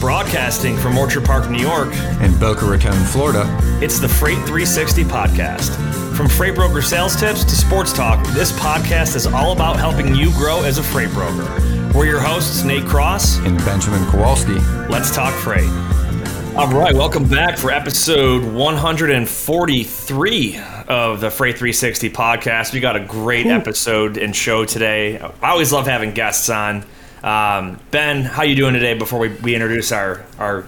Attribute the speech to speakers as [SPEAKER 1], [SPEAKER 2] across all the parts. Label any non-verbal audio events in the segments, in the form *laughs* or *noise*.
[SPEAKER 1] Broadcasting from Orchard Park, New York,
[SPEAKER 2] and Boca Raton, Florida.
[SPEAKER 1] it's the Freight 360 podcast. From freight broker sales tips to sports talk, this podcast is all about helping you grow as a freight broker. We're your hosts, Nate Cross.
[SPEAKER 2] And Benjamin Kowalski.
[SPEAKER 1] Let's talk freight. All right, welcome back for episode 143 of the Freight 360 podcast. We got a great episode and show today. I always love having guests on. Um, ben, how you doing today? Before we, we introduce our our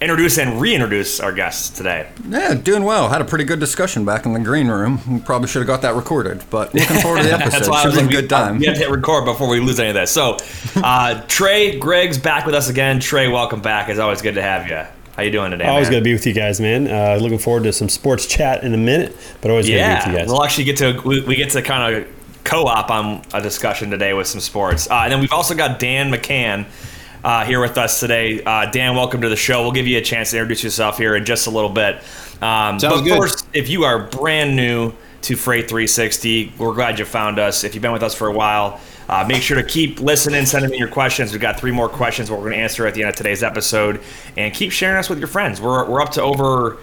[SPEAKER 1] introduce and reintroduce our guests today.
[SPEAKER 2] Yeah, doing well. Had a pretty good discussion back in the green room. We probably should have got that recorded, but looking forward to the *laughs* episode.
[SPEAKER 1] That's why I was like,
[SPEAKER 2] a good time.
[SPEAKER 1] We have to hit record before we lose any of that. So, uh, *laughs* Trey Griggs back with us again. Trey, welcome back. It's always good to have you. How you doing today?
[SPEAKER 3] Always
[SPEAKER 1] man?
[SPEAKER 3] going to be with you guys, man. Uh, looking forward to some sports chat in a minute, but always going to be with you
[SPEAKER 1] Yeah,
[SPEAKER 3] guys.
[SPEAKER 1] we'll actually get to we, we get to kind of co-op on a discussion today with some sports, uh, and then we've also got Dan McCann uh, here with us today. Uh, Dan, welcome to the show. We'll give you a chance to introduce yourself here in just a little bit. Um,
[SPEAKER 4] Sounds
[SPEAKER 1] but
[SPEAKER 4] good.
[SPEAKER 1] first, if you are brand new to Freight 360, we're glad you found us. If you've been with us for a while. Uh, make sure to keep listening, sending in your questions. We've got three more questions we're going to answer at the end of today's episode. And keep sharing us with your friends. We're, we're up to over,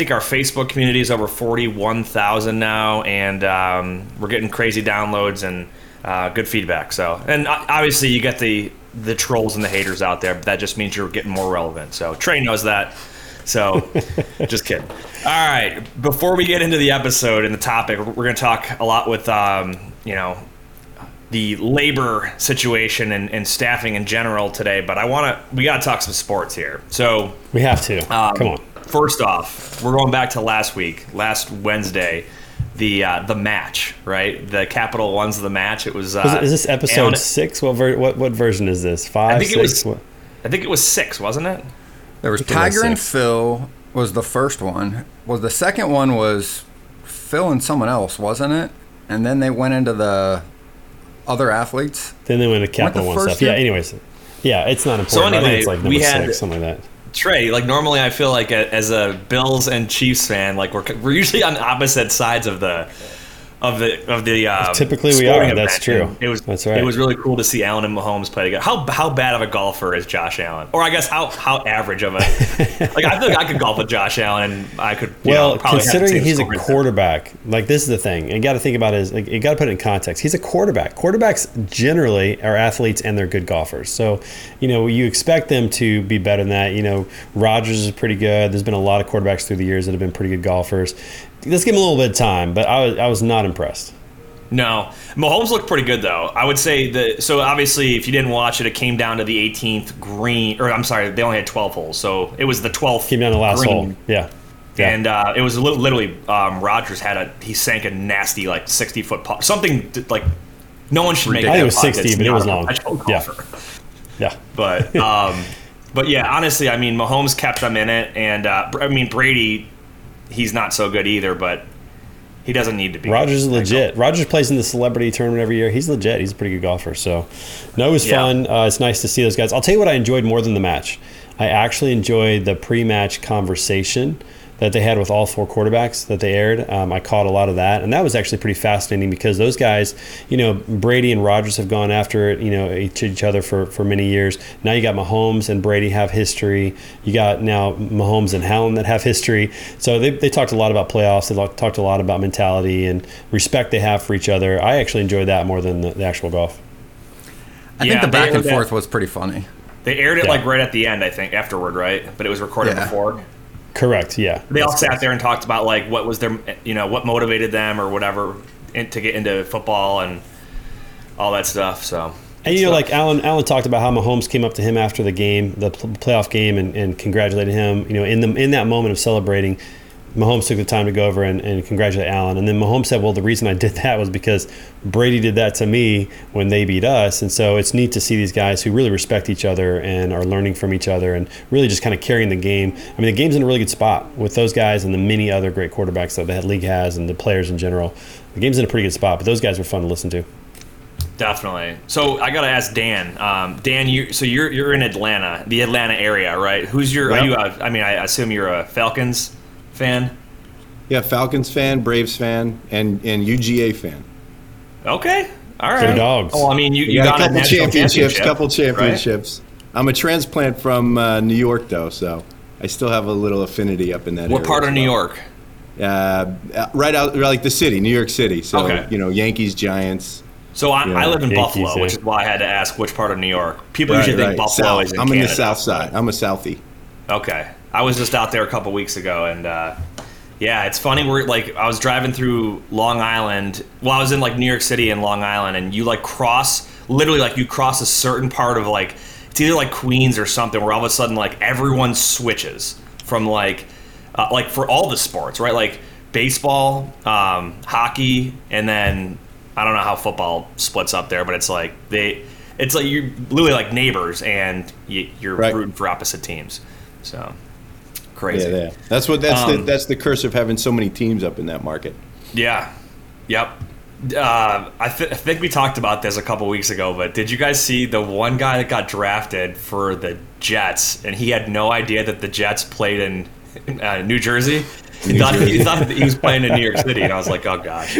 [SPEAKER 1] think our Facebook community is over 41,000 now, and um, we're getting crazy downloads and uh, good feedback. So, and obviously, you get the the trolls and the haters out there, but that just means you're getting more relevant. So, Trey knows that. So, *laughs* just kidding. All right, before we get into the episode and the topic, we're going to talk a lot with, um, you know, the labor situation and, and staffing in general today. But I want to, we got to talk some sports here. So,
[SPEAKER 3] we have to.
[SPEAKER 1] um,
[SPEAKER 3] Come on.
[SPEAKER 1] First off, we're going back to last week, last Wednesday, the uh, the match, right? The Capital One's the match. It was. Uh,
[SPEAKER 3] Is, is this episode
[SPEAKER 1] Alan-
[SPEAKER 3] six? What, ver- what what version is this? Five,
[SPEAKER 1] I think it was-
[SPEAKER 3] What-
[SPEAKER 1] I think it was six, wasn't it?
[SPEAKER 2] There was
[SPEAKER 3] think it was
[SPEAKER 2] Tiger and. Phil was the first one. Was the second one was Phil and someone else, wasn't it? And then they went into the other athletes.
[SPEAKER 3] Then they went to Capital
[SPEAKER 2] the
[SPEAKER 3] One
[SPEAKER 2] first
[SPEAKER 3] stuff. Yeah. Anyways, yeah, it's not important.
[SPEAKER 1] So
[SPEAKER 3] I think
[SPEAKER 1] anyway,
[SPEAKER 3] it's like number
[SPEAKER 1] we had-
[SPEAKER 3] six, something like that.
[SPEAKER 1] Trey, like normally, I feel like a, as a Bills and Chiefs fan, like we're we're usually on opposite sides of the of the of the. Um,
[SPEAKER 3] Typically we are, that's
[SPEAKER 1] event.
[SPEAKER 3] true.
[SPEAKER 1] And It was
[SPEAKER 3] That's right.
[SPEAKER 1] It was really cool to see Allen and Mahomes play together. How how bad of a golfer is Josh Allen? Or I guess how how average of a *laughs* like I feel like I could golf with Josh Allen and I could.
[SPEAKER 3] Well,
[SPEAKER 1] know, probably have the
[SPEAKER 3] considering he's a quarterback, like this is the thing. You got to think about it. Is like, you got to put it in context. He's a quarterback. Quarterbacks generally are athletes and they're good golfers. So, you know, you expect them to be better than that. You know, Rodgers is pretty good. There's been a lot of quarterbacks through the years that have been pretty good golfers. Let's give him a little bit of time, but I was I was not impressed.
[SPEAKER 1] No, Mahomes looked pretty good though. I would say that. So obviously, if you didn't watch it, it came down to the 18th green, or I'm sorry, they only had 12 holes, so it was the 12th.
[SPEAKER 3] Came down the last
[SPEAKER 1] green.
[SPEAKER 3] hole. Yeah. Yeah.
[SPEAKER 1] And uh, it was literally um, Rodgers had a he sank a nasty like 60 foot putt, something like no one should make.
[SPEAKER 3] I think it was 60,
[SPEAKER 1] It's
[SPEAKER 3] but it was long. Yeah. yeah.
[SPEAKER 1] But um, *laughs* but yeah, honestly, I mean, Mahomes kept them in it, and uh, I mean Brady, he's not so good either, but he doesn't need to be.
[SPEAKER 3] Rodgers is legit. Rodgers plays in the celebrity tournament every year. He's legit. He's a pretty good golfer. So, no, it was
[SPEAKER 1] Yeah.
[SPEAKER 3] fun. Uh, it's nice to see those guys. I'll tell you what I enjoyed more than the match. I actually enjoyed the pre-match conversation that they had with all four quarterbacks that they aired. Um, I caught a lot of that, and that was actually pretty fascinating because those guys, you know, Brady and Rodgers have gone after it, you know, each, each other for, for many years. Now you got Mahomes and Brady have history. You got now Mahomes and Allen that have history. So they, they talked a lot about playoffs. They talked a lot about mentality and respect they have for each other. I actually enjoyed that more than the, the actual golf.
[SPEAKER 2] I
[SPEAKER 1] Yeah,
[SPEAKER 2] think the back and
[SPEAKER 1] aired that-
[SPEAKER 2] forth was pretty funny.
[SPEAKER 1] They aired it
[SPEAKER 3] Yeah.
[SPEAKER 1] like right at the end, I think, afterward, right? But it was recorded
[SPEAKER 2] Yeah.
[SPEAKER 1] before.
[SPEAKER 3] Correct. Yeah.
[SPEAKER 1] They all sat
[SPEAKER 3] correct.
[SPEAKER 1] there and talked about like what was their, you know, what motivated them or whatever in, to get into football and all that stuff. So.
[SPEAKER 3] And you know, like Allen, Allen talked about how Mahomes came up to him after the game, the playoff game, and, and congratulated him. You know, in the in that moment of celebrating, Mahomes took the time to go over and, and congratulate Allen. And then Mahomes said, "Well, the reason I did *laughs* that was because Brady did that to me when they beat us." And so it's neat to see these guys who really respect each other and are learning from each other and really just kind of carrying the game. I mean, the game's in a really good spot with those guys and the many other great quarterbacks that the league has and the players in general. The game's in a pretty good spot, but those guys were fun to listen to.
[SPEAKER 1] Definitely. So I gotta ask Dan. Um, Dan, you so you're you're in Atlanta, the Atlanta area, right? Who's your? Are you? A, I mean, I assume you're a Falcons fan.
[SPEAKER 4] Yeah, Falcons fan, Braves fan, and and UGA fan.
[SPEAKER 1] Okay. All right.
[SPEAKER 3] Go dogs.
[SPEAKER 1] Oh, I mean, you,
[SPEAKER 4] We
[SPEAKER 1] you
[SPEAKER 4] got,
[SPEAKER 1] got,
[SPEAKER 4] a couple
[SPEAKER 1] national
[SPEAKER 4] championships,
[SPEAKER 1] championship,
[SPEAKER 4] couple
[SPEAKER 1] right?
[SPEAKER 4] championships. I'm a transplant from uh, New York, though, so I still have a little affinity up in that area.
[SPEAKER 1] What part
[SPEAKER 4] as
[SPEAKER 1] of New. York?
[SPEAKER 4] Uh, right out, like the city, New York City. So
[SPEAKER 1] Okay.
[SPEAKER 4] you know, Yankees, Giants.
[SPEAKER 1] So I,
[SPEAKER 4] Yeah.
[SPEAKER 1] I live in
[SPEAKER 3] Yankees,
[SPEAKER 1] Buffalo,
[SPEAKER 3] yeah.
[SPEAKER 1] which is why I had to ask which part of New York. People
[SPEAKER 4] Right,
[SPEAKER 1] usually think
[SPEAKER 4] right.
[SPEAKER 1] Buffalo
[SPEAKER 4] South.
[SPEAKER 1] is in
[SPEAKER 4] I'm in the South Side. I'm a Southie.
[SPEAKER 1] Okay. I was just out there a couple weeks ago, and uh, yeah, it's funny. We're like, I was driving through Long Island. Well, I was in like New York City and Long Island, and you like cross, literally, like you cross a certain part of like, it's either like Queens or something, where all of a sudden like everyone switches from like, uh, like for all the sports, right? Like baseball, um, hockey, and then I don't know how football splits up there, but it's like they, it's like you're literally like neighbors, and you, you're
[SPEAKER 4] Right.
[SPEAKER 1] rooting for opposite teams. So crazy.
[SPEAKER 4] yeah. That's what. That's the
[SPEAKER 1] Um,
[SPEAKER 4] that's the curse of having so many teams up in that market.
[SPEAKER 1] Yeah. Yep. Uh, I, th- I think we talked about this a couple weeks ago, but did you guys see the one guy that got drafted for the Jets, and he had no idea that the Jets played in *laughs* uh, New Jersey? He thought, he thought he was *laughs* playing in New York City, and I was like, oh gosh.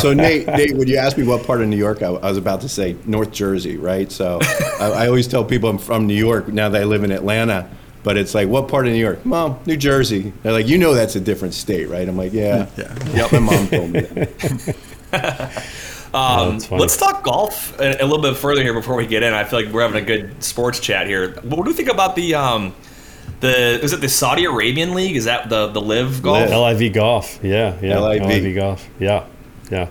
[SPEAKER 4] So Nate, Nate, when you ask me what part of New York, I, I was about to say North Jersey, right? So *laughs* I, I always tell people I'm from New York now that I live in Atlanta. But it's like, what part of New York? Mom, New Jersey. They're like, you know, that's a different state, right? I'm like, yeah,
[SPEAKER 2] Yeah.
[SPEAKER 4] Yep, my mom told me that.
[SPEAKER 3] Oh, *laughs* that's.
[SPEAKER 1] Let's talk golf a, a little bit further here before we get in. I feel like we're having a good sports chat here. What do you think about the um, the is it the Saudi Arabian League? Is that the the live golf?
[SPEAKER 3] LIV golf. Yeah, yeah.
[SPEAKER 4] LIV.
[SPEAKER 3] LIV golf. Yeah, yeah.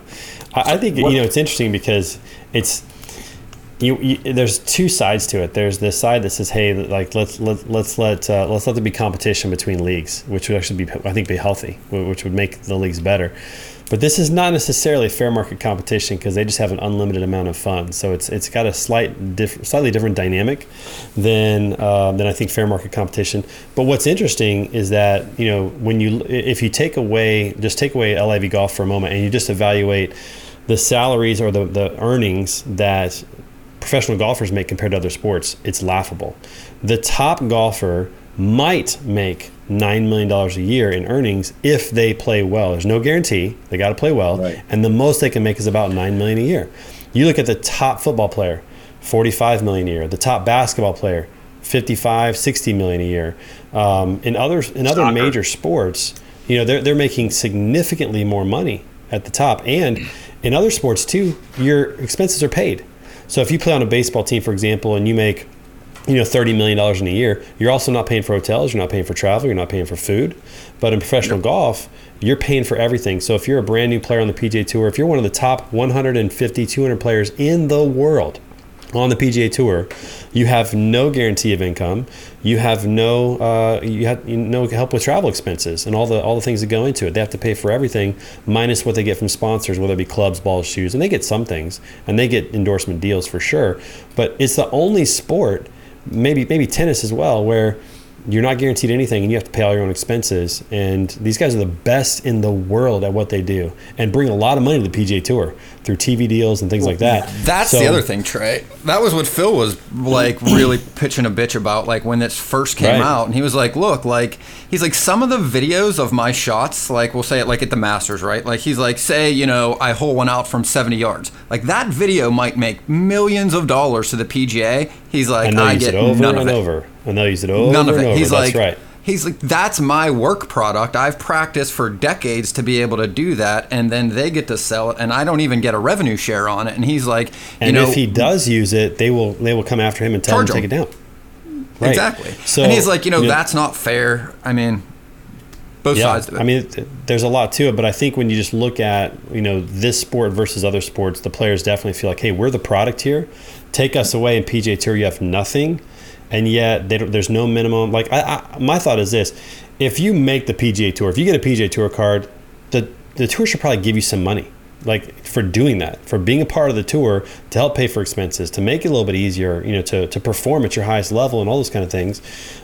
[SPEAKER 3] I, I think
[SPEAKER 1] What-
[SPEAKER 3] you know it's interesting because it's you, you. There's two sides to it. There's this side that says, "Hey, like let's let let's let uh, let's let there be competition between leagues, which would actually be I think be healthy, which would make the leagues better." But this is not necessarily fair market competition because they just have an unlimited amount of funds. So it's it's got a slight diff- slightly different dynamic than uh, than I think fair market competition. But what's interesting is that you know when you if you take away just take away LIV golf for a moment and you just evaluate the salaries or the, the earnings that professional golfers make compared to other sports, it's laughable. The top golfer might make $9 million a year in earnings if they play well. There's no guarantee. They got to play well.
[SPEAKER 4] Right.
[SPEAKER 3] And the most they can make is about 9 million a year. You look at the top football player, 45 million a year. The top basketball player, 55, 60 million a year. Um, in other in other
[SPEAKER 1] Soccer.
[SPEAKER 3] major sports, you know, they're, they're making significantly more money at the top. And in other sports too, your expenses are paid. So if you play on a baseball team, for example, and you make you know thirty million dollars in a year, you're also not paying for hotels, you're not paying for travel, you're not paying for food. But in professional golf, you're paying for everything. So if you're a brand new player on the PGA Tour, if you're one of the top 150, 200 players in the world on the PGA Tour, you have no guarantee of income. You have no uh, you have you no help with travel expenses and all the all the things that go into it. They have to pay for everything minus what they get from sponsors, whether it be clubs, balls, shoes, and they get some things and they get endorsement deals for sure. But it's the only sport, maybe maybe tennis as well, where you're not guaranteed anything and you have to pay all your own expenses. And these guys are the best in the world at what they do and bring a lot of money to the PGA Tour through TV deals and things like that.
[SPEAKER 2] That's
[SPEAKER 3] So-
[SPEAKER 2] the other thing, Trey. That was what Phil was like *clears throat* really pitching a bitch about, like when this first came
[SPEAKER 3] Right.
[SPEAKER 2] out, and he was like, "Look, like he's like some of the videos of my shots, like we'll say it like at the Masters, right? Like he's like, say, you know, I hole one out from 70 yards, like that video might make millions of dollars to the PGA. He's like,
[SPEAKER 3] and
[SPEAKER 2] I get
[SPEAKER 3] it over
[SPEAKER 2] none
[SPEAKER 3] and
[SPEAKER 2] of it.
[SPEAKER 3] over, Oh, and they'll use it over
[SPEAKER 2] None of it. He's
[SPEAKER 3] That's
[SPEAKER 2] like,
[SPEAKER 3] right.
[SPEAKER 2] he's like, that's my work product. I've practiced for decades to be able to do that, and then they get to sell it, and I don't even get a revenue share on it. And he's like, you
[SPEAKER 3] And
[SPEAKER 2] know,
[SPEAKER 3] if he does use it, they will they will come after him and tell him to take it down. Right.
[SPEAKER 2] Exactly.
[SPEAKER 3] So
[SPEAKER 2] and he's like, you know,
[SPEAKER 3] you know-
[SPEAKER 2] that's not fair. I mean, both
[SPEAKER 3] Yeah,
[SPEAKER 2] sides of it.
[SPEAKER 3] I mean, there's a lot to it, but I think when you just look at you know this sport versus other sports, the players definitely feel like, hey, we're the product here. Take us away, and PJ Tour, you have nothing, and yet there's no minimum. Like, I, I, my thought is this: if you make the PGA Tour, if you get a PGA Tour card, the the tour should probably give you some money, like for doing that, for being a part of the tour to help pay for expenses, to make it a little bit easier, you know, to, to perform at your highest level and all those kind of things,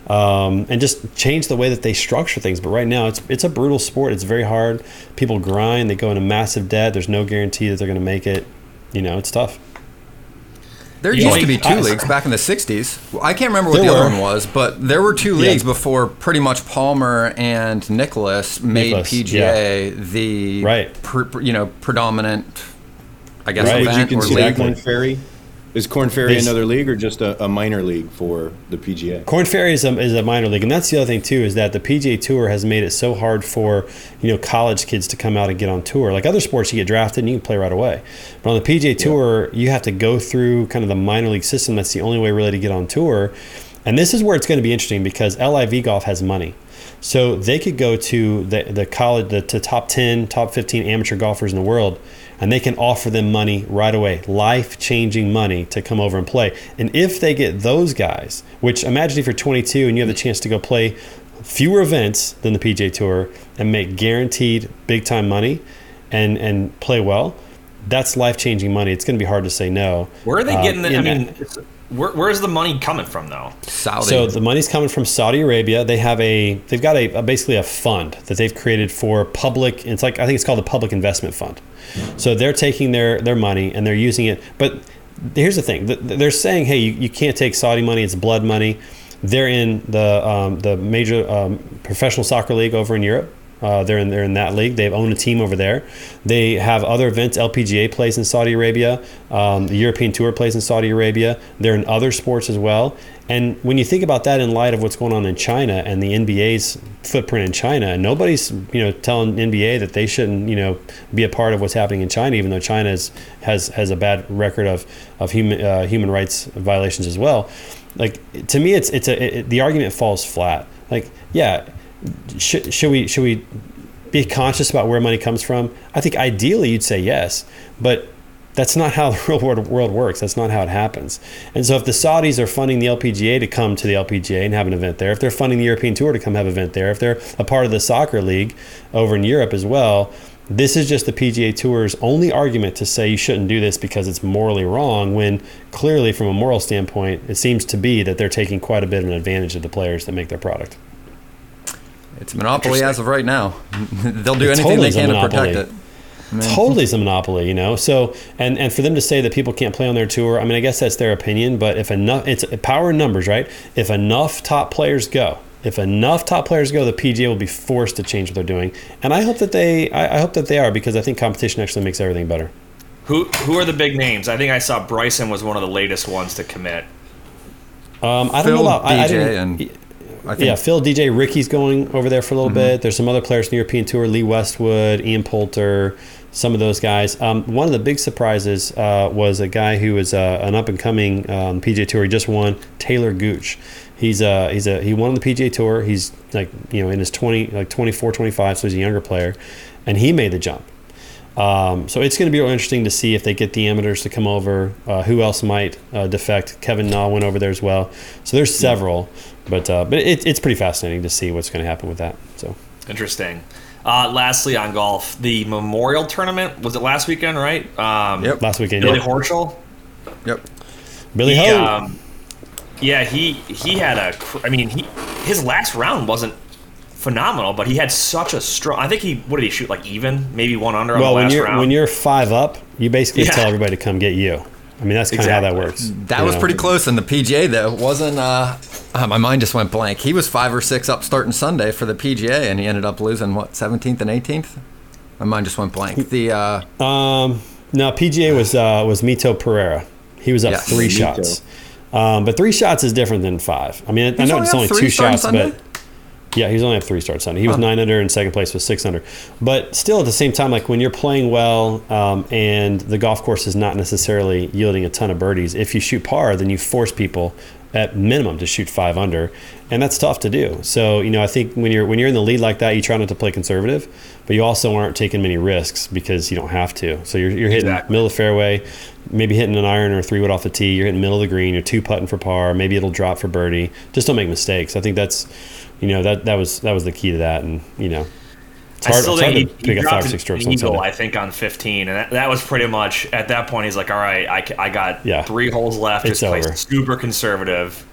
[SPEAKER 3] um, and just change the way that they structure things. But right now, it's it's a brutal sport. It's very hard. People grind. They go into massive debt. There's no guarantee that they're going to make it. You know, it's tough.
[SPEAKER 2] There
[SPEAKER 1] you
[SPEAKER 2] used
[SPEAKER 1] know,
[SPEAKER 2] to be two
[SPEAKER 3] I-
[SPEAKER 2] leagues back in the '60s. I can't remember what
[SPEAKER 3] There
[SPEAKER 2] the other one was, but there were two
[SPEAKER 3] Yeah.
[SPEAKER 2] leagues before pretty much Palmer and Nicklaus made
[SPEAKER 3] Nicklaus,
[SPEAKER 2] PGA the
[SPEAKER 3] Right.
[SPEAKER 2] pr- pr- you know predominant. I guess
[SPEAKER 3] Right.
[SPEAKER 4] Would you
[SPEAKER 2] event or
[SPEAKER 4] consider
[SPEAKER 2] league.
[SPEAKER 3] Exactly.
[SPEAKER 4] Glenn Ferry? Is Korn Ferry another league or just a, a minor league for the PGA?
[SPEAKER 3] Korn Ferry is a, is a minor league, and that's the other thing too is that the PGA Tour has made it so hard for you know college kids to come out and get on tour. Like other sports, you get drafted and you can play right away, but on the PGA Tour, you have to go through kind of the minor league system. That's the only way really to get on tour, and this is where it's going to be interesting because LIV Golf has money. So they could go to the, the college, the to top 10, top 15 amateur golfers in the world, and they can offer them money right away, life changing money to come over and play. And if they get those guys, which imagine if you're 22 and you have the chance to go play fewer events than the PJ Tour and make guaranteed big time money and, and play well, that's life changing money. It's going to be hard to say no.
[SPEAKER 1] Where are they
[SPEAKER 3] Uh,
[SPEAKER 1] getting the? I mean, where, where's the money coming from though?
[SPEAKER 2] Saudi.
[SPEAKER 3] So the money's coming from Saudi Arabia. They have a they've got a, a basically a fund that they've created for public. It's like I think it's called the Public Investment Fund. So they're taking their their money and they're using it. But here's the thing: they're saying, hey, you, you can't take Saudi money. It's blood money. They're in the um, the major um, professional soccer league over in Europe. Uh, they're in they're in that league. They've owned a team over there. They have other events. LPGA plays in Saudi Arabia. Um, the European Tour plays in Saudi Arabia. They're in other sports as well. And when you think about that in light of what's going on in China and the NBA's footprint in China, nobody's you know telling NBA that they shouldn't you know be a part of what's happening in China, even though China is, has has a bad record of of human uh, human rights violations as well. Like to me, it's it's a it, the argument falls flat. Like yeah, should, should we should we be conscious about where money comes from? I think ideally you'd say yes, but that's not how *laughs* the real world, world works. That's not how it happens. And so if the Saudis are funding the LPGA to come to the LPGA and have an event there, if they're funding the European Tour to come have an event there, if they're a part of the soccer league over in Europe as well, this is just the PGA Tour's only argument to say you shouldn't do this because it's morally wrong when clearly from a moral standpoint it seems to be that they're taking quite a bit of an advantage of the players that make their product.
[SPEAKER 2] It's a monopoly as of right now. *laughs* They'll do
[SPEAKER 3] It
[SPEAKER 2] anything
[SPEAKER 3] totally
[SPEAKER 2] they can to protect
[SPEAKER 3] monopoly.
[SPEAKER 2] it.
[SPEAKER 3] totally is a monopoly, you know. So, and and for them to say that people can't play on their tour, I mean, I guess that's their opinion. But if enough, it's power in numbers, right? If enough top players go, if enough top players go, the PGA will be forced to change what they're doing. And I hope that they, I, I hope that they are because I think competition actually makes everything better.
[SPEAKER 1] Who who are the big names? I think I saw Bryson was one of the latest ones to commit.
[SPEAKER 3] Um, I don't
[SPEAKER 2] Phil,
[SPEAKER 3] know about I, I
[SPEAKER 2] DJ,
[SPEAKER 3] didn't-
[SPEAKER 2] and I think
[SPEAKER 3] yeah, Phil, DJ, Ricky's going over there for a little bit. There's some other players in the European Tour: Lee Westwood, Ian Poulter, some of those guys. Um, one of the big surprises uh, was a guy who was uh, an up and coming um, PGA Tour. He just won Talor Gooch. He's a he's a he won on the PGA Tour. He's like you know in his 20 like 24, 25, so he's a younger player, and he made the jump. Um, so it's going to be real interesting to see if they get the amateurs to come over. Uh, who else might uh, defect? Kevin Na went over there as well. So there's several, but uh, but it, it's pretty fascinating to see what's going to happen with that. So
[SPEAKER 1] Interesting. Uh, lastly, on golf, the Memorial Tournament was it last weekend, right? Um,
[SPEAKER 2] Yep.
[SPEAKER 3] last weekend,
[SPEAKER 1] Billy
[SPEAKER 3] yeah.
[SPEAKER 1] Horschel.
[SPEAKER 2] Yep.
[SPEAKER 3] Billy
[SPEAKER 1] He,
[SPEAKER 3] Ho.
[SPEAKER 1] um, yeah, he he had a. cr- I mean, he his last round wasn't phenomenal, but he had such a strong. I think he what did he shoot like even, maybe one under on
[SPEAKER 3] well,
[SPEAKER 1] the
[SPEAKER 3] when
[SPEAKER 1] last
[SPEAKER 3] you're
[SPEAKER 1] round.
[SPEAKER 3] when you're five up, you basically
[SPEAKER 1] Yeah.
[SPEAKER 3] tell everybody to come get you. I mean, that's kind of how that works.
[SPEAKER 2] That was
[SPEAKER 3] know?
[SPEAKER 2] pretty close in the PGA though. Wasn't uh, uh, my mind just went blank. He was five or six up starting Sunday for the PGA, and he ended up losing what 17th and 18th. My mind just went blank. The uh,
[SPEAKER 3] Um, no, PGA was uh, was Mito Pereira. He was up
[SPEAKER 2] Yes.
[SPEAKER 3] three
[SPEAKER 4] Mito.
[SPEAKER 3] shots. Um, but three shots is different than five. I mean, I know
[SPEAKER 2] only
[SPEAKER 3] it's only
[SPEAKER 2] three
[SPEAKER 3] two shots,
[SPEAKER 2] Sunday?
[SPEAKER 3] but yeah, he's only up three starts Sunday. He was
[SPEAKER 2] Huh.
[SPEAKER 3] nine under, and second place was six under. But still, at the same time, like when you're playing well um, and the golf course is not necessarily yielding a ton of birdies, if you shoot par, then you force people at minimum to shoot five under, and that's tough to do. So you know, I think when you're when you're in the lead like that, you try not to play conservative, but you also aren't taking many risks because you don't have to. So you're, you're hitting
[SPEAKER 1] Exactly.
[SPEAKER 3] middle of the fairway, maybe hitting an iron or a three wood off the tee. You're hitting middle of the green. You're two putting for par. Maybe it'll drop for birdie. Just don't make mistakes. I think that's, you know, that that was that was the key to that. And you know, it's
[SPEAKER 1] I
[SPEAKER 3] hard,
[SPEAKER 1] still
[SPEAKER 3] it's hard
[SPEAKER 1] think
[SPEAKER 3] to
[SPEAKER 1] he, he
[SPEAKER 3] pick a
[SPEAKER 1] dropped
[SPEAKER 3] five or six strokes
[SPEAKER 1] eagle. I think on 15, and that, that was pretty much at that point. He's like, "All right, I, I got
[SPEAKER 3] Yeah.
[SPEAKER 1] three holes left.
[SPEAKER 3] It's
[SPEAKER 1] Just
[SPEAKER 3] over.
[SPEAKER 1] super conservative."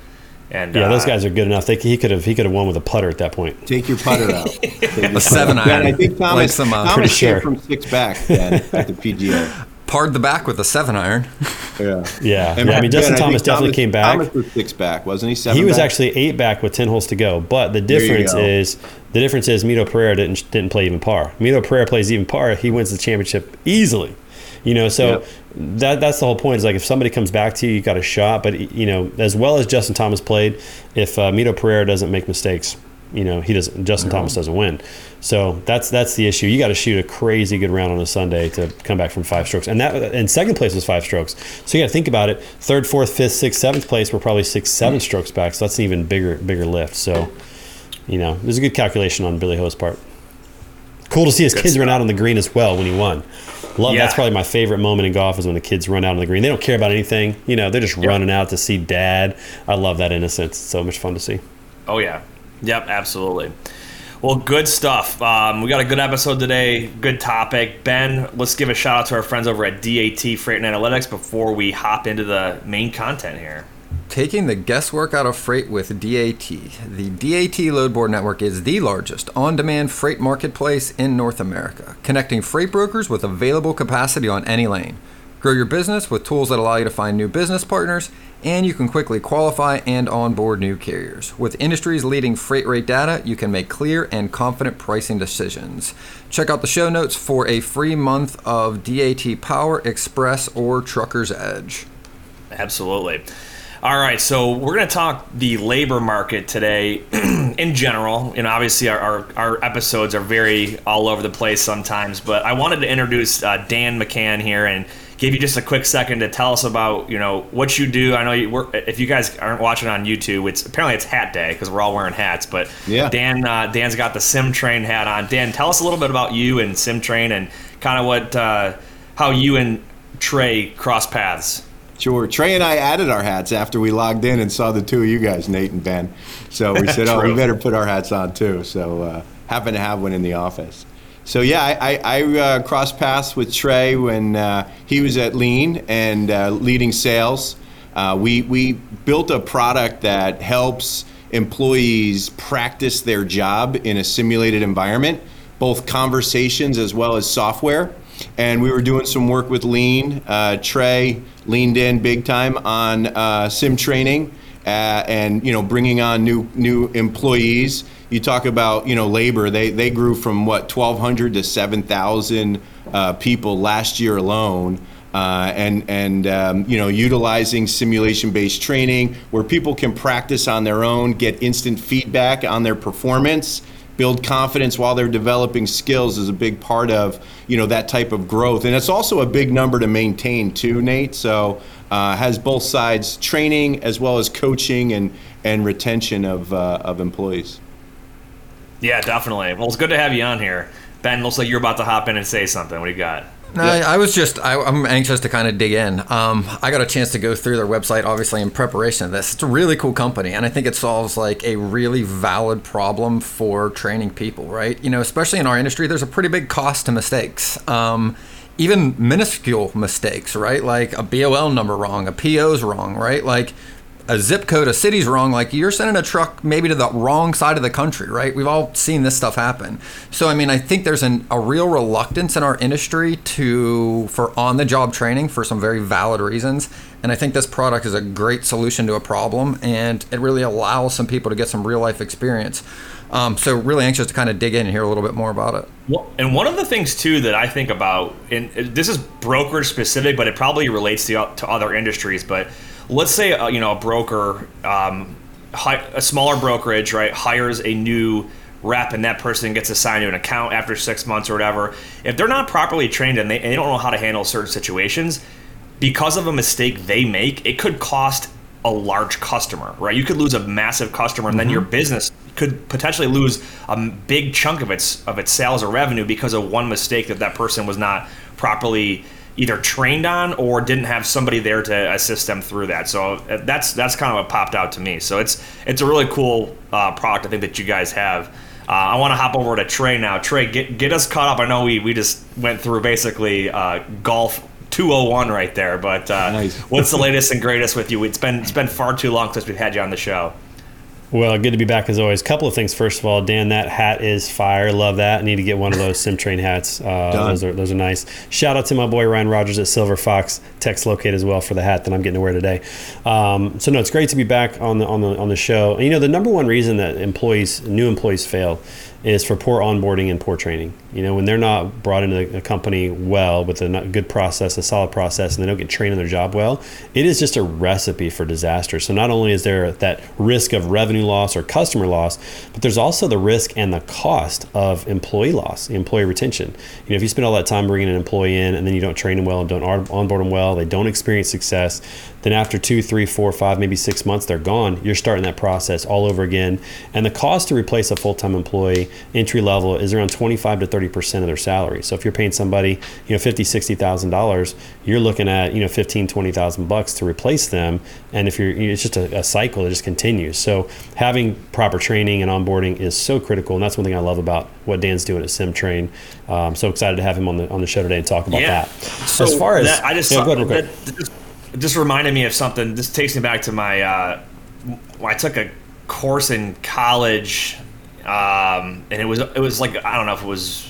[SPEAKER 1] And
[SPEAKER 3] Yeah, those
[SPEAKER 1] uh,
[SPEAKER 3] guys are good enough. They, he could have he could have won with a putter at that point.
[SPEAKER 4] Take your putter out. *laughs* Take your putter
[SPEAKER 2] seven iron.
[SPEAKER 4] I think
[SPEAKER 2] Like
[SPEAKER 4] Thomas,
[SPEAKER 2] some, uh,
[SPEAKER 4] Thomas
[SPEAKER 3] Pretty sure.
[SPEAKER 4] from six back then at the PGA.
[SPEAKER 2] parred the back with a seven iron.
[SPEAKER 4] Yeah. *laughs*
[SPEAKER 3] Yeah,
[SPEAKER 4] And
[SPEAKER 3] yeah. I mean, Justin
[SPEAKER 4] Ben,
[SPEAKER 3] Thomas definitely
[SPEAKER 4] Thomas-
[SPEAKER 3] came back.
[SPEAKER 4] Thomas was six back, wasn't he? Seven
[SPEAKER 3] he was
[SPEAKER 4] back?
[SPEAKER 3] actually eight back with ten holes to go. But the difference is the difference is Mito Pereira didn't didn't play even par. Mito Pereira plays even par. He wins the championship easily. You know, so
[SPEAKER 4] Yep.
[SPEAKER 3] that that's the whole point. Is like if somebody comes back to you, you got a shot. But you know, as well as Justin Thomas played, if uh, Mito Pereira doesn't make mistakes, you know, he doesn't. Justin Thomas doesn't win. So that's that's the issue. You got to shoot a crazy good round on a Sunday to come back from five strokes, and that and second place was five strokes. So you got to think about it. Third, fourth, fifth, sixth, seventh place were probably six, seven strokes back. So that's an even bigger bigger lift. So you know, there's a good calculation on Billy Ho's part. Cool to see his
[SPEAKER 1] Good
[SPEAKER 3] kids run out on the green as well when he won. Love
[SPEAKER 1] Yeah.
[SPEAKER 3] that's probably my favorite moment in golf is when the kids run out on the green. They don't care about anything. You know, they're just running out to see dad. I love that innocence. It's so much fun to see.
[SPEAKER 1] Oh yeah, yep, absolutely. Well, good stuff. Um, we got a good episode today. Good topic. Ben, let's give a shout out to our friends over at DAT Freight and Analytics before we hop into the main content here.
[SPEAKER 2] Taking the guesswork out of freight with DAT. The DAT Loadboard Network is the largest on demand freight marketplace in North America, connecting freight brokers with available capacity on any lane. Grow your business with tools that allow you to find new business partners, and you can quickly qualify and onboard new carriers. With industry's leading freight rate data, you can make clear and confident pricing decisions. Check out the show notes for a free month of DAT Power, Express, or Trucker's Edge.
[SPEAKER 1] Absolutely. All right, so we're going to talk the labor market today *clears throat* in general. And obviously, our, our, our episodes are very all over the place sometimes. But I wanted to introduce uh, Dan McCann here and give you just a quick second to tell us about you know what you do. I know you work. If you guys aren't watching on YouTube, it's apparently it's Hat Day because we're all wearing hats. But
[SPEAKER 4] Yeah.
[SPEAKER 1] Dan uh, Dan's got the SimTrain hat on. Dan, tell us a little bit about you and SimTrain and kind of what uh, how you and Trey cross paths.
[SPEAKER 4] Sure. Trey and I added our hats after we logged in and saw the two of you guys, Nate and Ben. So we *laughs* said, oh, we better put our hats on too. So uh, happen to have one in the office. So yeah, I, I, I uh, crossed paths with Trey when uh, he was at Lean and uh, leading sales. Uh, we, we built a product that helps employees practice their job in a simulated environment, both conversations as well as software and we were doing some work with Lean. Uh, Trey leaned in big time on uh, sim training uh, and you know bringing on new new employees. You talk about you know labor; they they grew from what 1,200 to 7,000 uh, people last year alone. Uh, and and um, you know utilizing simulation-based training where people can practice on their own, get instant feedback on their performance, build confidence while they're developing skills is a big part of you know that type of growth and it's also a big number to maintain too nate so uh, has both sides training as well as coaching and and retention of uh, of employees
[SPEAKER 1] Yeah, definitely. Well, it's good to have you on here. Ben, looks like you're about to hop in and say something. What do you got?
[SPEAKER 2] No, I, I was just, I, I'm anxious to kind of dig in. Um, I got a chance to go through their website, obviously, in preparation of this. It's a really cool company, and I think it solves like a really valid problem for training people, right? You know, especially in our industry, there's a pretty big cost to mistakes. Um, even minuscule mistakes, right? Like a BOL number wrong, a PO's wrong, right? Like a zip code, a city's wrong. Like you're sending a truck maybe to the wrong side of the country, right? We've all seen this stuff happen. So I mean, I think there's an, a real reluctance in our industry to for on-the-job training for some very valid reasons. And I think this product is a great solution to a problem, and it really allows some people to get some real-life experience. Um, so really anxious to kind of dig in and hear a little bit more about it.
[SPEAKER 1] Well, and one of the things too that I think about, and this is brokerage specific, but it probably relates to, to other industries. But let's say uh, you know a broker, um, hi, a smaller brokerage, right, hires a new rep, and that person gets assigned to an account after six months or whatever. If they're not properly trained and they, and they don't know how to handle certain situations, because of a mistake they make, it could cost a large customer, right? You could lose a massive customer, and then your business could potentially lose a big chunk of its of its sales or revenue because of one mistake that that person was not properly either trained on or didn't have somebody there to assist them through that. So uh, that's that's kind of what popped out to me. So it's it's a really cool uh, product I think that you guys have. Uh, I want to hop over to Trey now. Trey, get get us caught up. I know we we just went through basically uh, golf 201 right there, but uh,
[SPEAKER 4] Nice.
[SPEAKER 1] what's the latest and greatest with you? It's been it's been far too long since we've had you on the show.
[SPEAKER 3] Well, good to be back as always. Couple of things. First of all, Dan, that hat is fire. Love that. I need to get one of those SimTrain hats. Uh, those are those are nice. Shout out to my boy Ryan Rogers at Silver Fox Text Locate as well for the hat that I'm getting to wear today. Um, so no, it's great to be back on the on the on the show. And, you know, the number one reason that employees, new employees, fail is for poor onboarding and poor training. You know, when they're not brought into a company well with a good process, a solid process, and they don't get trained in their job well, it is just a recipe for disaster. So not only is there that risk of revenue loss or customer loss, but there's also the risk and the cost of employee loss, employee retention. You know, if you spend all that time bringing an employee in and then you don't train them well and don't onboard them well, they don't experience success, then after two, three, four, five, maybe six months, they're gone. You're starting that process all over again. And the cost to replace a full time employee entry level is around 25 to 30 percent of their salary. So if you're paying somebody, you know, 50, 60 thousand dollars, you're looking at you know 15, 20 thousand bucks to replace them. And if you're, it's just a, a cycle that just continues. So having proper training and onboarding is so critical, and that's one thing I love about what Dan's doing at SimTrain. Um, so excited to have him on the on the show today and talk about yeah. that.
[SPEAKER 1] So as far as that, I just yeah, go ahead, that, it just reminded me of something. This takes me back to my. Uh, I took a course in college, um, and it was it was like I don't know if it was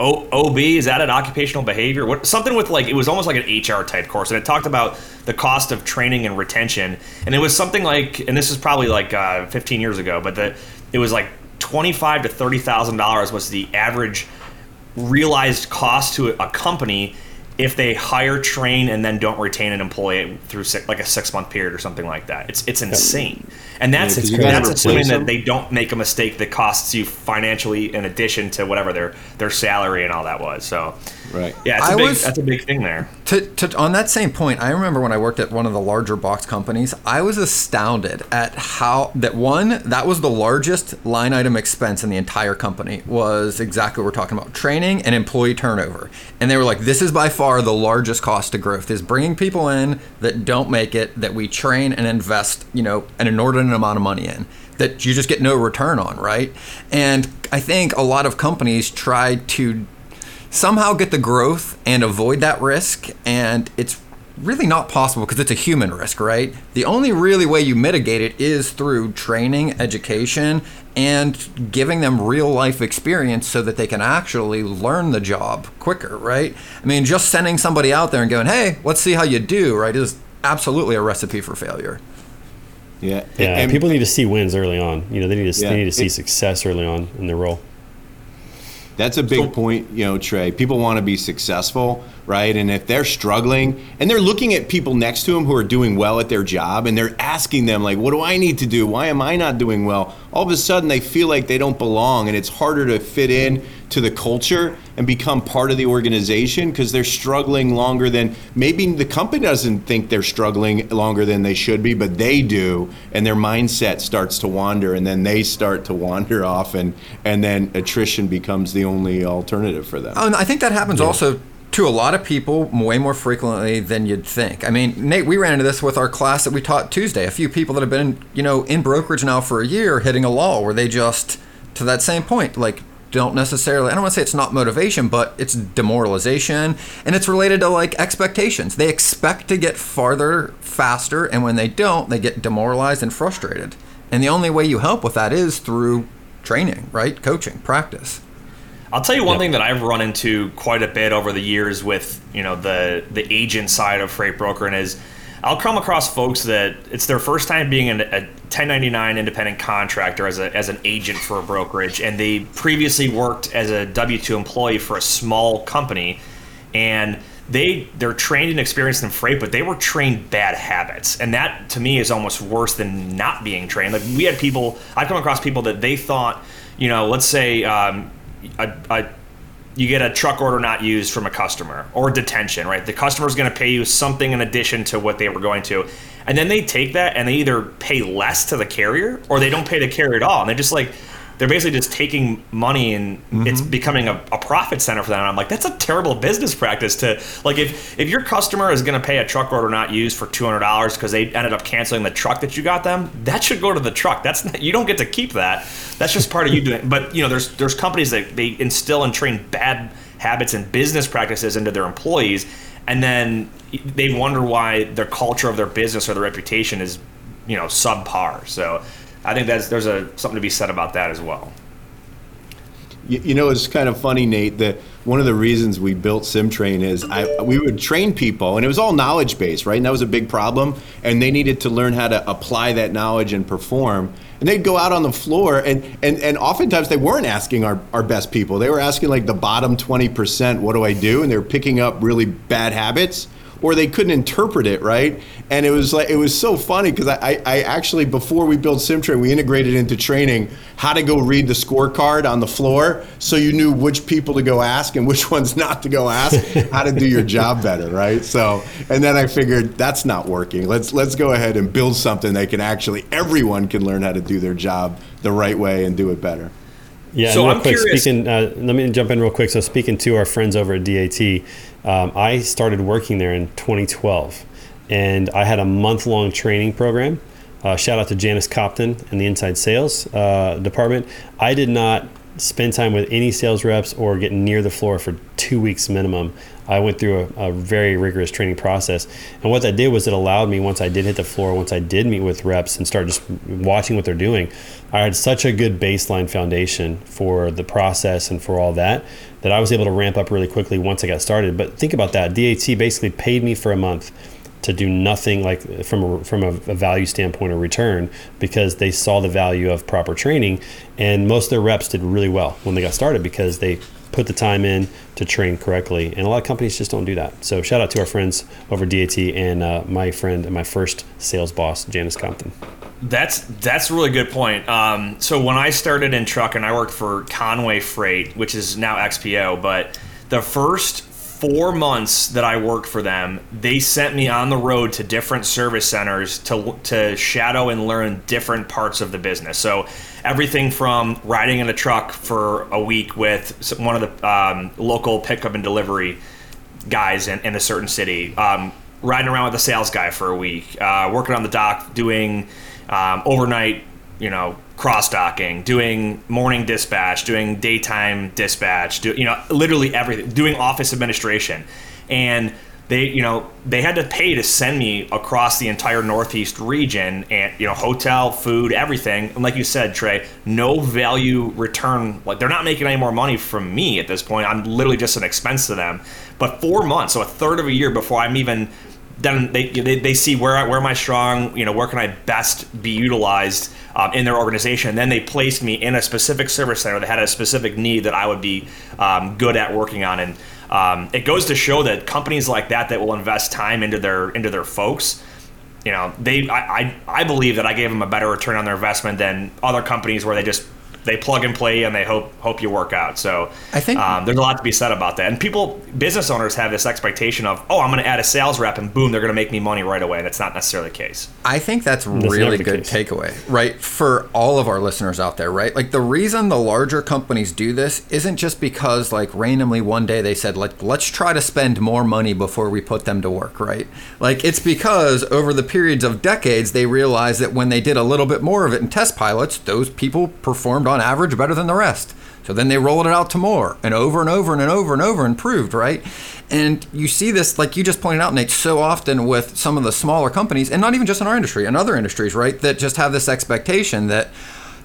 [SPEAKER 1] o, OB. Is that an occupational behavior? What something with like it was almost like an HR type course, and it talked about the cost of training and retention, and it was something like, and this is probably like uh, 15 years ago, but the it was like twenty five to thirty thousand dollars was the average realized cost to a company if they hire, train, and then don't retain an employee through six, like a six month period or something like that. It's it's insane, and that's yeah, that's assuming that they don't make a mistake that costs you financially in addition to whatever their their salary and all that was. So
[SPEAKER 4] Right.
[SPEAKER 1] Yeah, I big, was, that's a big thing there.
[SPEAKER 2] To, to, on that same point, I remember when I worked at one of the larger box companies, I was astounded at how that one that was the largest line item expense in the entire company was exactly what we're talking about training and employee turnover. And they were like, this is by far the largest cost to growth is bringing people in that don't make it that we train and invest, you know, an inordinate amount of money in that you just get no return on, right? And I think a lot of companies try to somehow get the growth and avoid that risk. And it's really not possible because it's a human risk, right? The only really way you mitigate it is through training, education, and giving them real life experience so that they can actually learn the job quicker, right? I mean, just sending somebody out there and going, hey, let's see how you do, right, is absolutely a recipe for failure.
[SPEAKER 3] Yeah, yeah. And people need to see wins early on. You know, they need to yeah, they need to see it, success early on in their role.
[SPEAKER 4] That's a big so, point, you know, Trey. People want to be successful, right? And if they're struggling and they're looking at people next to them who are doing well at their job and they're asking them, like, what do I need to do? Why am I not doing well? All of a sudden they feel like they don't belong and it's harder to fit in to the culture and become part of the organization because they're struggling longer than maybe the company doesn't think they're struggling longer than they should be, but they do, and their mindset starts to wander, and then they start to wander *laughs* off, and and then attrition becomes the only alternative for them.
[SPEAKER 2] Oh, and I think that happens yeah. also to a lot of people way more frequently than you'd think. I mean, Nate, we ran into this with our class that we taught Tuesday. A few people that have been, you know, in brokerage now for a year hitting a lull where they just to that same point, like don't necessarily I don't want to say it's not motivation, but it's demoralization and it's related to like expectations. They expect to get farther faster and when they don't, they get demoralized and frustrated. And the only way you help with that is through training, right? Coaching, practice.
[SPEAKER 1] I'll tell you one yep. thing that I've run into quite a bit over the years with, you know, the the agent side of freight brokering is I'll come across folks that it's their first time being an, a 1099 independent contractor as, a, as an agent for a brokerage, and they previously worked as a W 2 employee for a small company. And they they're trained and experienced in freight, but they were trained bad habits, and that to me is almost worse than not being trained. Like we had people, I've come across people that they thought, you know, let's say um, a, a you get a truck order not used from a customer or detention, right? The customer is going to pay you something in addition to what they were going to. And then they take that and they either pay less to the carrier or they don't pay the carrier at all. And they're just like, they're basically just taking money and mm-hmm. it's becoming a, a, profit center for them. And I'm like, that's a terrible business practice to like if if your customer is going to pay a truck order not used for two hundred dollars because they ended up canceling the truck that you got them, that should go to the truck. That's not, you don't get to keep that. That's just part of you doing. But you know, there's there's companies that they instill and train bad habits and business practices into their employees, and then they wonder why their culture of their business or their reputation is you know subpar. So I think that's there's a something to be said about that as well.
[SPEAKER 4] You, you know, it's kind of funny, Nate, that one of the reasons we built SimTrain is I, we would train people, and it was all knowledge based, right? And that was a big problem. And they needed to learn how to apply that knowledge and perform. And they'd go out on the floor, and, and, and oftentimes they weren't asking our, our best people. They were asking like the bottom 20%, what do I do? And they were picking up really bad habits or they couldn't interpret it right. And it was like it was so funny because I, I actually before we built SimTrain, we integrated into training how to go read the scorecard on the floor, so you knew which people to go ask and which *laughs* ones not to go ask, how to do your job better, right? So, and then I figured that's not working. Let's let's go ahead and build something that can actually everyone can learn how to do their job the right way and do it better.
[SPEAKER 3] Yeah, so real I'm quick, curious. speaking, uh, let me jump in real quick. So, speaking to our friends over at DAT, um, I started working there in 2012, and I had a month long training program. Uh, shout out to Janice Copton and the inside sales uh, department. I did not spend time with any sales reps or get near the floor for two weeks minimum. I went through a, a, very rigorous training process. And what that did was it allowed me, once I did hit the floor, once I did meet with reps and start just watching what they're doing, I had such a good baseline foundation for the process and for all that that I was able to ramp up really quickly once I got started. But think about that. DAT basically paid me for a month to do nothing like from a, from a, a, value standpoint or return because they saw the value of proper training and most of their reps did really well when they got started because they put the time in to train correctly and a lot of companies just don't do that so shout out to our friends over dat and uh, my friend and my first sales boss janice compton
[SPEAKER 1] that's that's a really good point. Um, so when I started in truck and I worked for Con-way Freight, which is now XPO. But the first four months that I worked for them, they sent me on the road to different service centers to to shadow and learn different parts of the business. So everything from riding in a truck for a week with one of the um, local pickup and delivery guys in, in a certain city, um, riding around with a sales guy for a week, uh, working on the dock doing um, overnight, you know, cross docking, doing morning dispatch, doing daytime dispatch, do, you know, literally everything, doing office administration. And they, you know, they had to pay to send me across the entire Northeast region and, you know, hotel, food, everything. And like you said, Trey, no value return. Like they're not making any more money from me at this point. I'm literally just an expense to them. But four months, so a third of a year before I'm even then they, they, they see where where am I strong, you know, where can I best be utilized um, in their organization. And then they placed me in a specific service center that had a specific need that I would be um, good at working on. And um, it goes to show that companies like that that will invest time into their into their folks, you know, they I, I, I believe that I gave them a better return on their investment than other companies where they just they plug and play and they hope hope you work out. So
[SPEAKER 2] I think
[SPEAKER 1] um, there's a lot to be said about that. And people, business owners, have this expectation of, oh, I'm going to add a sales rep and boom, they're going to make me money right away. And it's not necessarily the case.
[SPEAKER 2] I think that's, that's really good case. takeaway, right? For all of our listeners out there, right? Like the reason the larger companies do this isn't just because like randomly one day they said like let's try to spend more money before we put them to work, right? Like it's because over the periods of decades they realized that when they did a little bit more of it in test pilots, those people performed on average better than the rest. So then they rolled it out to more and over and over and over and over and proved, right? And you see this, like you just pointed out, Nate, so often with some of the smaller companies, and not even just in our industry, in other industries, right? That just have this expectation that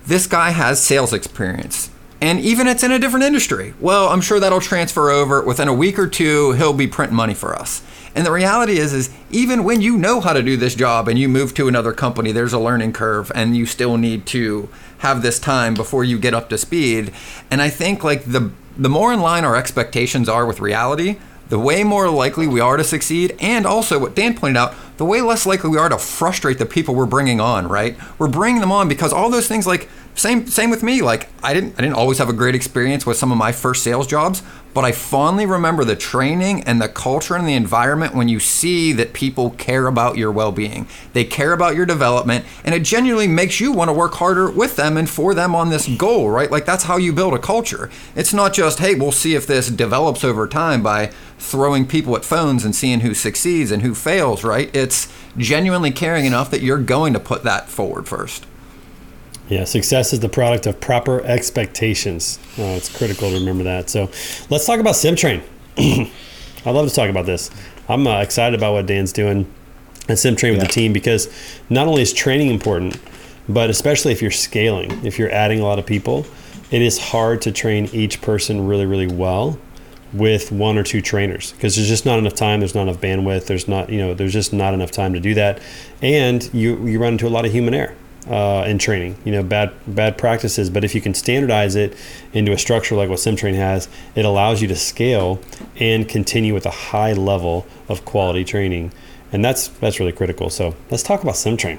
[SPEAKER 2] this guy has sales experience. And even it's in a different industry. Well, I'm sure that'll transfer over. Within a week or two, he'll be printing money for us. And the reality is, is even when you know how to do this job and you move to another company, there's a learning curve, and you still need to have this time before you get up to speed. And I think like the the more in line our expectations are with reality, the way more likely we are to succeed, and also what Dan pointed out, the way less likely we are to frustrate the people we're bringing on. Right? We're bringing them on because all those things like same same with me. Like I didn't I didn't always have a great experience with some of my first sales jobs, but I fondly remember the training and the culture and the environment when you see that people care about your well-being. They care about your development and it genuinely makes you want to work harder with them and for them on this goal, right? Like that's how you build a culture. It's not just, hey, we'll see if this develops over time by throwing people at phones and seeing who succeeds and who fails, right? It's genuinely caring enough that you're going to put that forward first.
[SPEAKER 3] Yeah, success is the product of proper expectations. Uh, it's critical to remember that. So let's talk about SimTrain. *clears throat* I love to talk about this. I'm uh, excited about what Dan's doing at SimTrain with yeah. the team because not only is training important, but especially if you're scaling, if you're adding a lot of people, it is hard to train each person really, really well with one or two trainers because there's just not enough time there's not enough bandwidth there's not you know there's just not enough time to do that and you you run into a lot of human error uh, in training you know bad bad practices but if you can standardize it into a structure like what simtrain has it allows you to scale and continue with a high level of quality training and that's that's really critical so let's talk about simtrain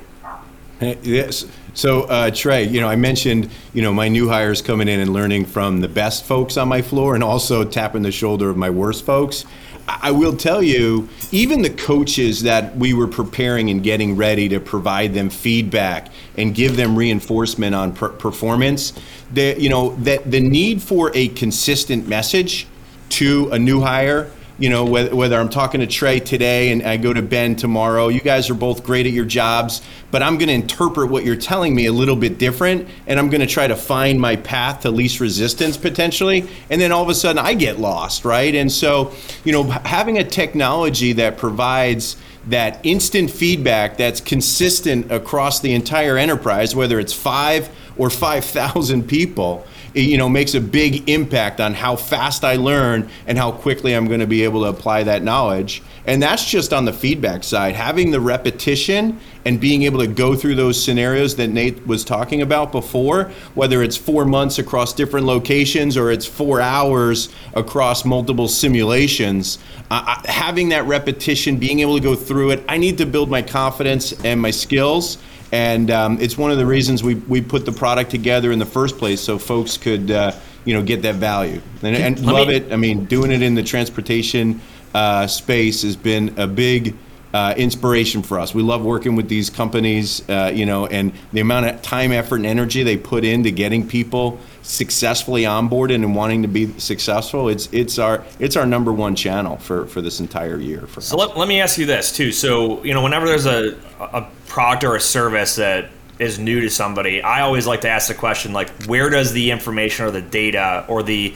[SPEAKER 4] Yes. So uh, Trey, you know, I mentioned, you know, my new hires coming in and learning from the best folks on my floor, and also tapping the shoulder of my worst folks. I will tell you, even the coaches that we were preparing and getting ready to provide them feedback and give them reinforcement on per- performance, that you know that the need for a consistent message to a new hire you know, whether, whether I'm talking to Trey today and I go to Ben tomorrow, you guys are both great at your jobs, but I'm going to interpret what you're telling me a little bit different, and I'm going to try to find my path to least resistance potentially, and then all of a sudden I get lost, right? And so, you know, having a technology that provides that instant feedback that's consistent across the entire enterprise, whether it's five or 5,000 people, you know makes a big impact on how fast I learn and how quickly I'm going to be able to apply that knowledge. And that's just on the feedback side. Having the repetition and being able to go through those scenarios that Nate was talking about before, whether it's four months across different locations or it's four hours across multiple simulations, uh, having that repetition, being able to go through it, I need to build my confidence and my skills and um, it's one of the reasons we, we put the product together in the first place so folks could uh, you know get that value. And, and love me, it. I mean doing it in the transportation uh, space has been a big uh, inspiration for us. We love working with these companies, uh, you know, and the amount of time, effort, and energy they put into getting people successfully onboarded and wanting to be successful. It's it's our it's our number one channel for for this entire year.
[SPEAKER 1] So let, let me ask you this too. So you know, whenever there's a a product or a service that is new to somebody, I always like to ask the question like, where does the information or the data or the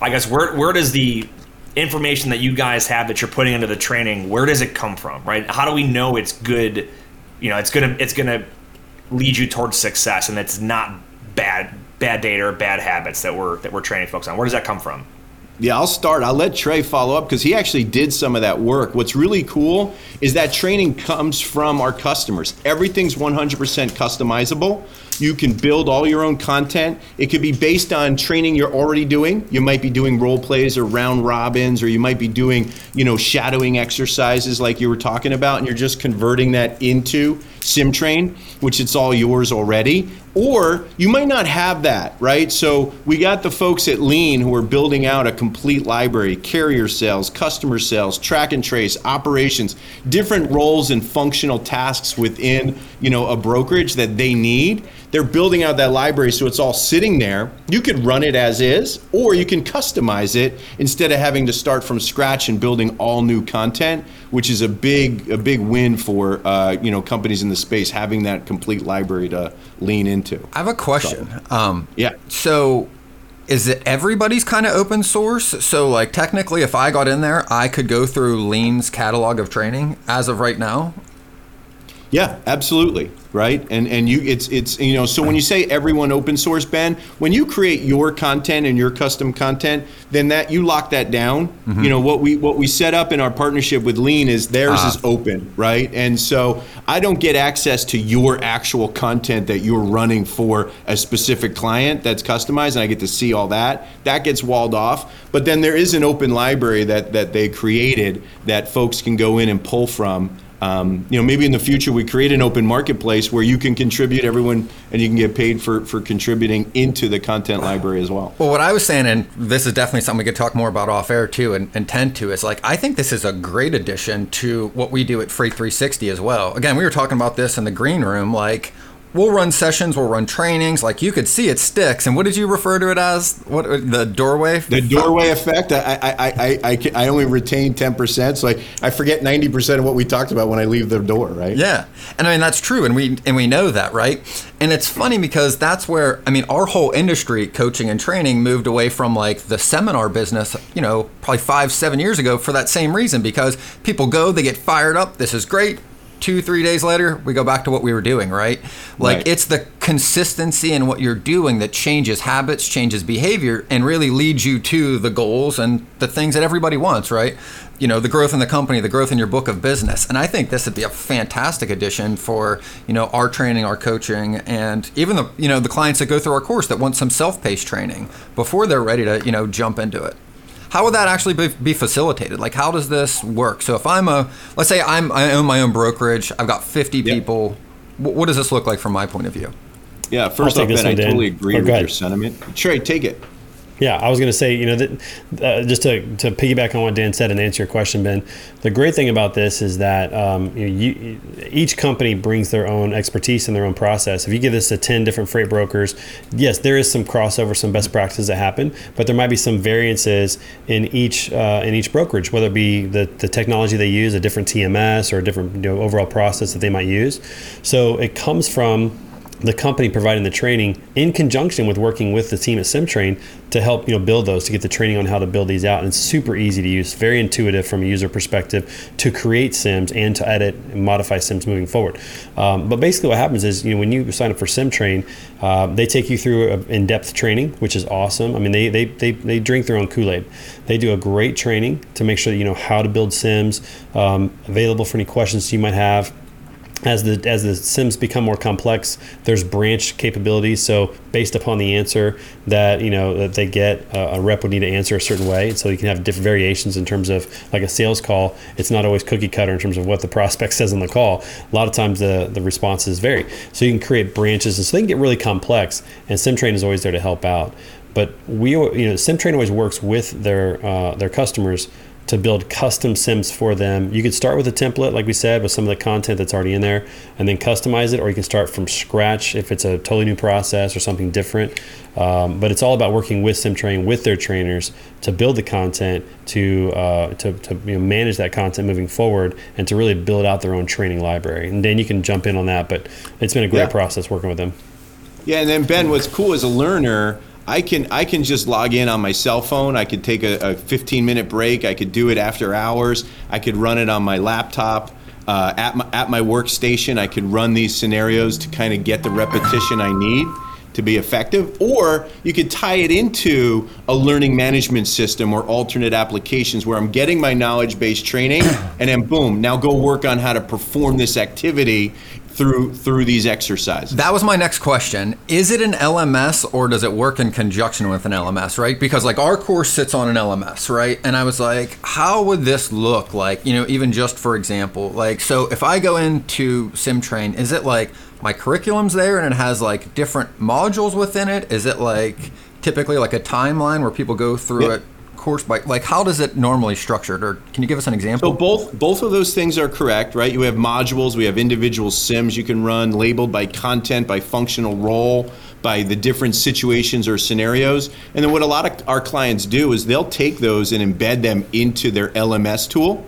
[SPEAKER 1] I guess where where does the information that you guys have that you're putting into the training, where does it come from, right? How do we know it's good? You know, it's gonna it's gonna lead you towards success, and it's not bad bad data or bad habits that we're that we're training folks on. Where does that come from?
[SPEAKER 4] Yeah, I'll start. I'll let Trey follow up because he actually did some of that work. What's really cool is that training comes from our customers. Everything's 100% customizable. You can build all your own content. It could be based on training you're already doing. You might be doing role plays or round robins, or you might be doing, you know, shadowing exercises like you were talking about, and you're just converting that into SimTrain, which it's all yours already. Or you might not have that, right? So we got the folks at Lean who are building out a complete library, carrier sales, customer sales, track and trace, operations, different roles and functional tasks within, you know, a brokerage that they need they're building out that library so it's all sitting there. You could run it as is, or you can customize it instead of having to start from scratch and building all new content, which is a big a big win for uh, you know companies in the space having that complete library to lean into.
[SPEAKER 2] I have a question.
[SPEAKER 4] So, um, yeah.
[SPEAKER 2] So is it everybody's kind of open source? So like technically if I got in there, I could go through Lean's catalog of training as of right now?
[SPEAKER 4] Yeah, absolutely right? And and you it's it's you know so when you say everyone open source, Ben, when you create your content and your custom content, then that you lock that down. Mm-hmm. You know what we what we set up in our partnership with Lean is theirs is open, right? And so I don't get access to your actual content that you're running for a specific client that's customized, and I get to see all that. That gets walled off. But then there is an open library that that they created that folks can go in and pull from. Um, you know, maybe in the future we create an open marketplace where you can contribute everyone and you can get paid for, for contributing into the content library as well.
[SPEAKER 2] Well, what I was saying, and this is definitely something we could talk more about off air too and, and tend to, is like, I think this is a great addition to what we do at Freight 360 as well. Again, we were talking about this in the green room, like, we'll run sessions, we'll run trainings. Like you could see it sticks. And what did you refer to it as? What uh, the doorway?
[SPEAKER 4] The doorway effect. I I, I, I, I only retain ten percent, so I, I forget ninety percent of what we talked about when I leave the door. Right?
[SPEAKER 2] Yeah, and I mean that's true, and we and we know that, right? And it's funny because that's where I mean our whole industry, coaching and training, moved away from like the seminar business. You know, probably five seven years ago for that same reason because people go, they get fired up. This is great two, three days later, we go back to what we were doing, right? Like
[SPEAKER 4] Right.
[SPEAKER 2] it's the consistency in what you're doing that changes habits, changes behavior, and really leads you to the goals and the things that everybody wants, right? You know, the growth in the company, the growth in your book of business. And I think this would be a fantastic addition for, you know, our training, our coaching, and even the, you know, the clients that go through our course that want some self-paced training before they're ready to, you know, jump into it. How would that actually be, be facilitated? Like, how does this work? So if I'm a, let's say I'm, I own my own brokerage, I've got 50 people. Wh- What does this look like from my point of view?
[SPEAKER 4] Yeah, first
[SPEAKER 3] take
[SPEAKER 4] off, Ben, I totally agree
[SPEAKER 3] Oh,
[SPEAKER 4] with your sentiment. Trey, take it.
[SPEAKER 3] Yeah, I was going to say, you know, that, uh, just to, to piggyback on what Dan said and answer your question, Ben, the great thing about this is that um, you you, each company brings their own expertise and their own process. If you give this to 10 different freight brokers, yes, there is some crossover, some best practices that happen, but there might be some variances in each uh, in each brokerage, whether it be the, the technology they use, a different TMS, or a different you know, overall process that they might use. So it comes from the company providing the training in conjunction with working with the team at SimTrain to help you know build those to get the training on how to build these out. And it's super easy to use, very intuitive from a user perspective to create sims and to edit and modify sims moving forward. Um, but basically, what happens is you know when you sign up for SimTrain, uh, they take you through in-depth training, which is awesome. I mean, they they they, they drink their own Kool-Aid. They do a great training to make sure that you know how to build sims, um, available for any questions you might have as the as the sims become more complex there's branch capabilities. So based upon the answer that you know that they get uh, a rep would need to answer a certain way. So you can have different variations in terms of like a sales call. It's not always cookie cutter in terms of what the *laughs* prospect says on the call. A lot of times the the responses vary. So you can create branches and so they can get really complex and simtrain is always there to help out. But we you know simtrain always works with their uh, their customers to build custom sims for them. You could start with a template, like we said, with some of the content that's already in there, and then customize it, or you can start from scratch if it's a totally new process or something different. Um, but it's all about working with SimTrain, with their trainers, to build the content, to uh, to, to you know, manage that content moving forward, and to really build out their own training library. And then you can jump in on that, but it's been a great
[SPEAKER 4] Yeah.
[SPEAKER 3] process working with them.
[SPEAKER 4] Yeah, and then Ben, what's cool as a learner, I can I can just log in on my cell phone. I could take a, a 15 minute break. I could do it after hours. I could run it on my laptop. Uh, at my at my workstation, I could run these scenarios to kind of get the repetition I need to be effective. Or you could tie it into a learning management system or alternate applications where I'm getting my knowledge based training, and then boom, now go work on how to perform this activity through through these exercises.
[SPEAKER 2] That was my next question. Is it an LMS or does it work in conjunction with an LMS, right? Because like our course sits on an LMS, right? And I was like, how would this look like, you know, even just for example, like so if I go into SimTrain, is it like my curriculum's there and it has like different modules within it? Is it like typically like a timeline where people go through
[SPEAKER 4] Yep.
[SPEAKER 2] it course by like how does it normally structured or can you give us an example?
[SPEAKER 4] So both both of those things are correct, right? You have modules, we have individual sims you can run labeled by content, by functional role, by the different situations or scenarios. And then what a lot of our clients do is they'll take those and embed them into their LMS tool,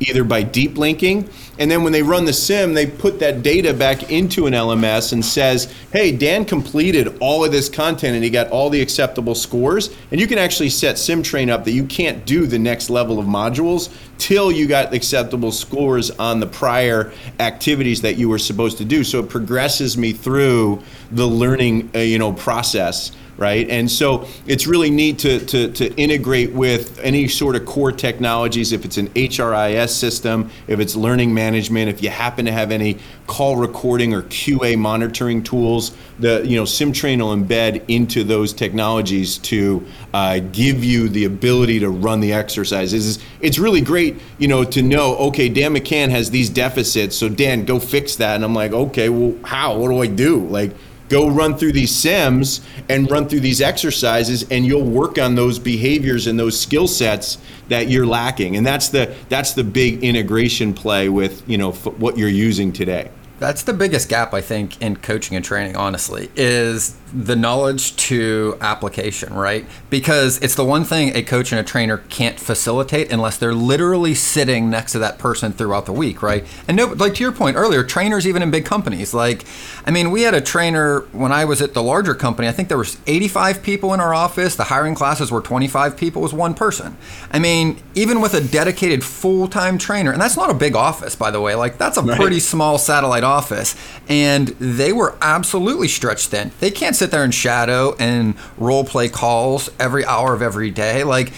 [SPEAKER 4] either by deep linking, and then when they run the sim, they put that data back into an LMS and says, "Hey, Dan completed all of this content and he got all the acceptable scores." And you can actually set SimTrain up that you can't do the next level of modules till you got acceptable scores on the prior activities that you were supposed to do. So it progresses me through the learning, uh, you know, process right? And so it's really neat to, to, to integrate with any sort of core technologies, if it's an HRIS system, if it's learning management, if you happen to have any call recording or QA monitoring tools, the you know SimTrain will embed into those technologies to uh, give you the ability to run the exercises. It's, it's really great, you know, to know, okay, Dan McCann has these deficits, so Dan, go fix that. And I'm like, okay, well, how? What do I do? Like, go run through these sims and run through these exercises and you'll work on those behaviors and those skill sets that you're lacking. And that's the that's the big integration play with you know f- what you're using today.
[SPEAKER 2] That's the biggest gap I think in coaching and training, honestly, is the knowledge to application, right? Because it's the one thing a coach and a trainer can't facilitate unless they're literally sitting next to that person throughout the week, right? And no, like to your point earlier, trainers even in big companies, like, I mean, we had a trainer when I was at the larger company. I think there was 85 people in our office. The hiring classes were 25 people. It was one person. I mean, even with a dedicated full-time trainer, and that's not a big office, by the way. Like that's a right. pretty small satellite office, and they were absolutely stretched thin. They can't sit there and shadow and role play calls every hour of every day. Like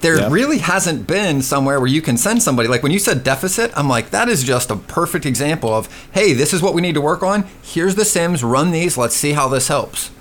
[SPEAKER 2] there yep. really hasn't been somewhere where you can send somebody like when you said deficit i'm like that is just a perfect example of hey this is what we need to work on here's the sims run these let's see how this helps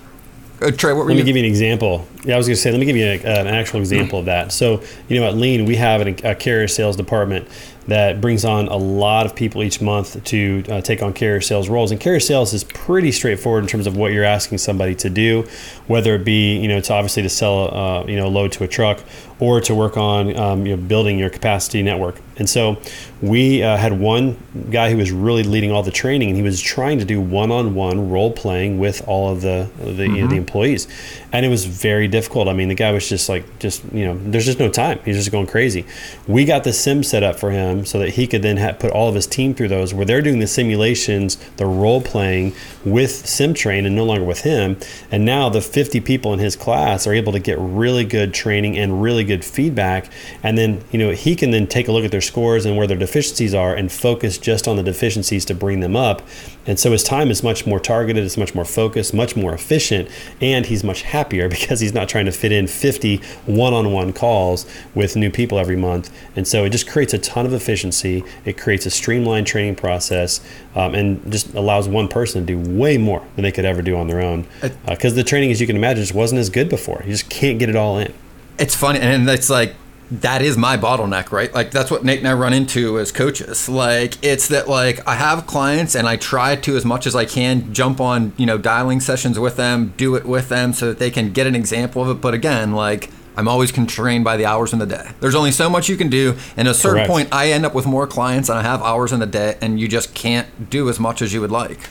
[SPEAKER 2] uh, Trey, what were
[SPEAKER 3] let
[SPEAKER 2] you?
[SPEAKER 3] me give you an example. Yeah, I was going to say, let me give you a, uh, an actual example of that. So, you know, at Lean, we have an, a carrier sales department that brings on a lot of people each month to uh, take on carrier sales roles. And carrier sales is pretty straightforward in terms of what you're asking somebody to do, whether it be you know to obviously to sell uh, you know load to a truck or to work on um, you know, building your capacity network. And so we uh, had one guy who was really leading all the training, and he was trying to do one-on-one role playing with all of the the, mm-hmm. you know, the mm-hmm. employees, and it was very difficult. I mean, the guy was just like, just you know, there's just no time. He's just going crazy. We got the sim set up for him so that he could then have, put all of his team through those, where they're doing the simulations, the role playing with SimTrain, and no longer with him. And now the 50 people in his class are able to get really good training and really good feedback, and then you know he can then take a look at their scores and where their deficiencies are and focus just on the deficiencies to bring them up. And so his time is much more targeted, it's much more focused, much more efficient, and he's much happier *laughs* because he's not trying to fit in 50 one on one calls with new people every month. And so it just creates a ton of efficiency. It creates a streamlined training process um, and just allows one person to do way more than they could ever do on their own. Because uh, the training, as you can imagine, just wasn't as good before. You just can't get it all in.
[SPEAKER 2] It's funny. And it's like, that is my bottleneck, right? Like that's what Nate and I run into as coaches. Like it's that like I have clients and I try to as much as I can jump on, you know, dialing sessions with them, do it with them so that they can get an example of it. But again, like I'm always constrained by the hours in the day. There's only so much you can do. And at a certain Correct. point I end up with more clients and I have hours in the day and you just can't do as much as you would like.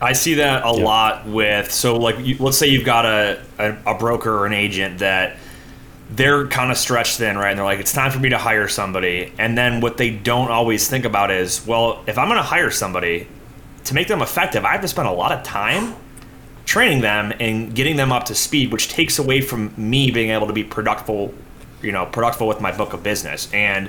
[SPEAKER 1] I see that a yeah. lot with so like you, let's say you've got a, a, a broker or an agent that they're kind of stretched thin, right? And they're like, it's time for me to hire somebody. And then what they don't always think about is, well, if I'm going to hire somebody to make them effective, I have to spend a lot of time training them and getting them up to speed, which takes away from me being able to be productive, you know, productive with my book of business. And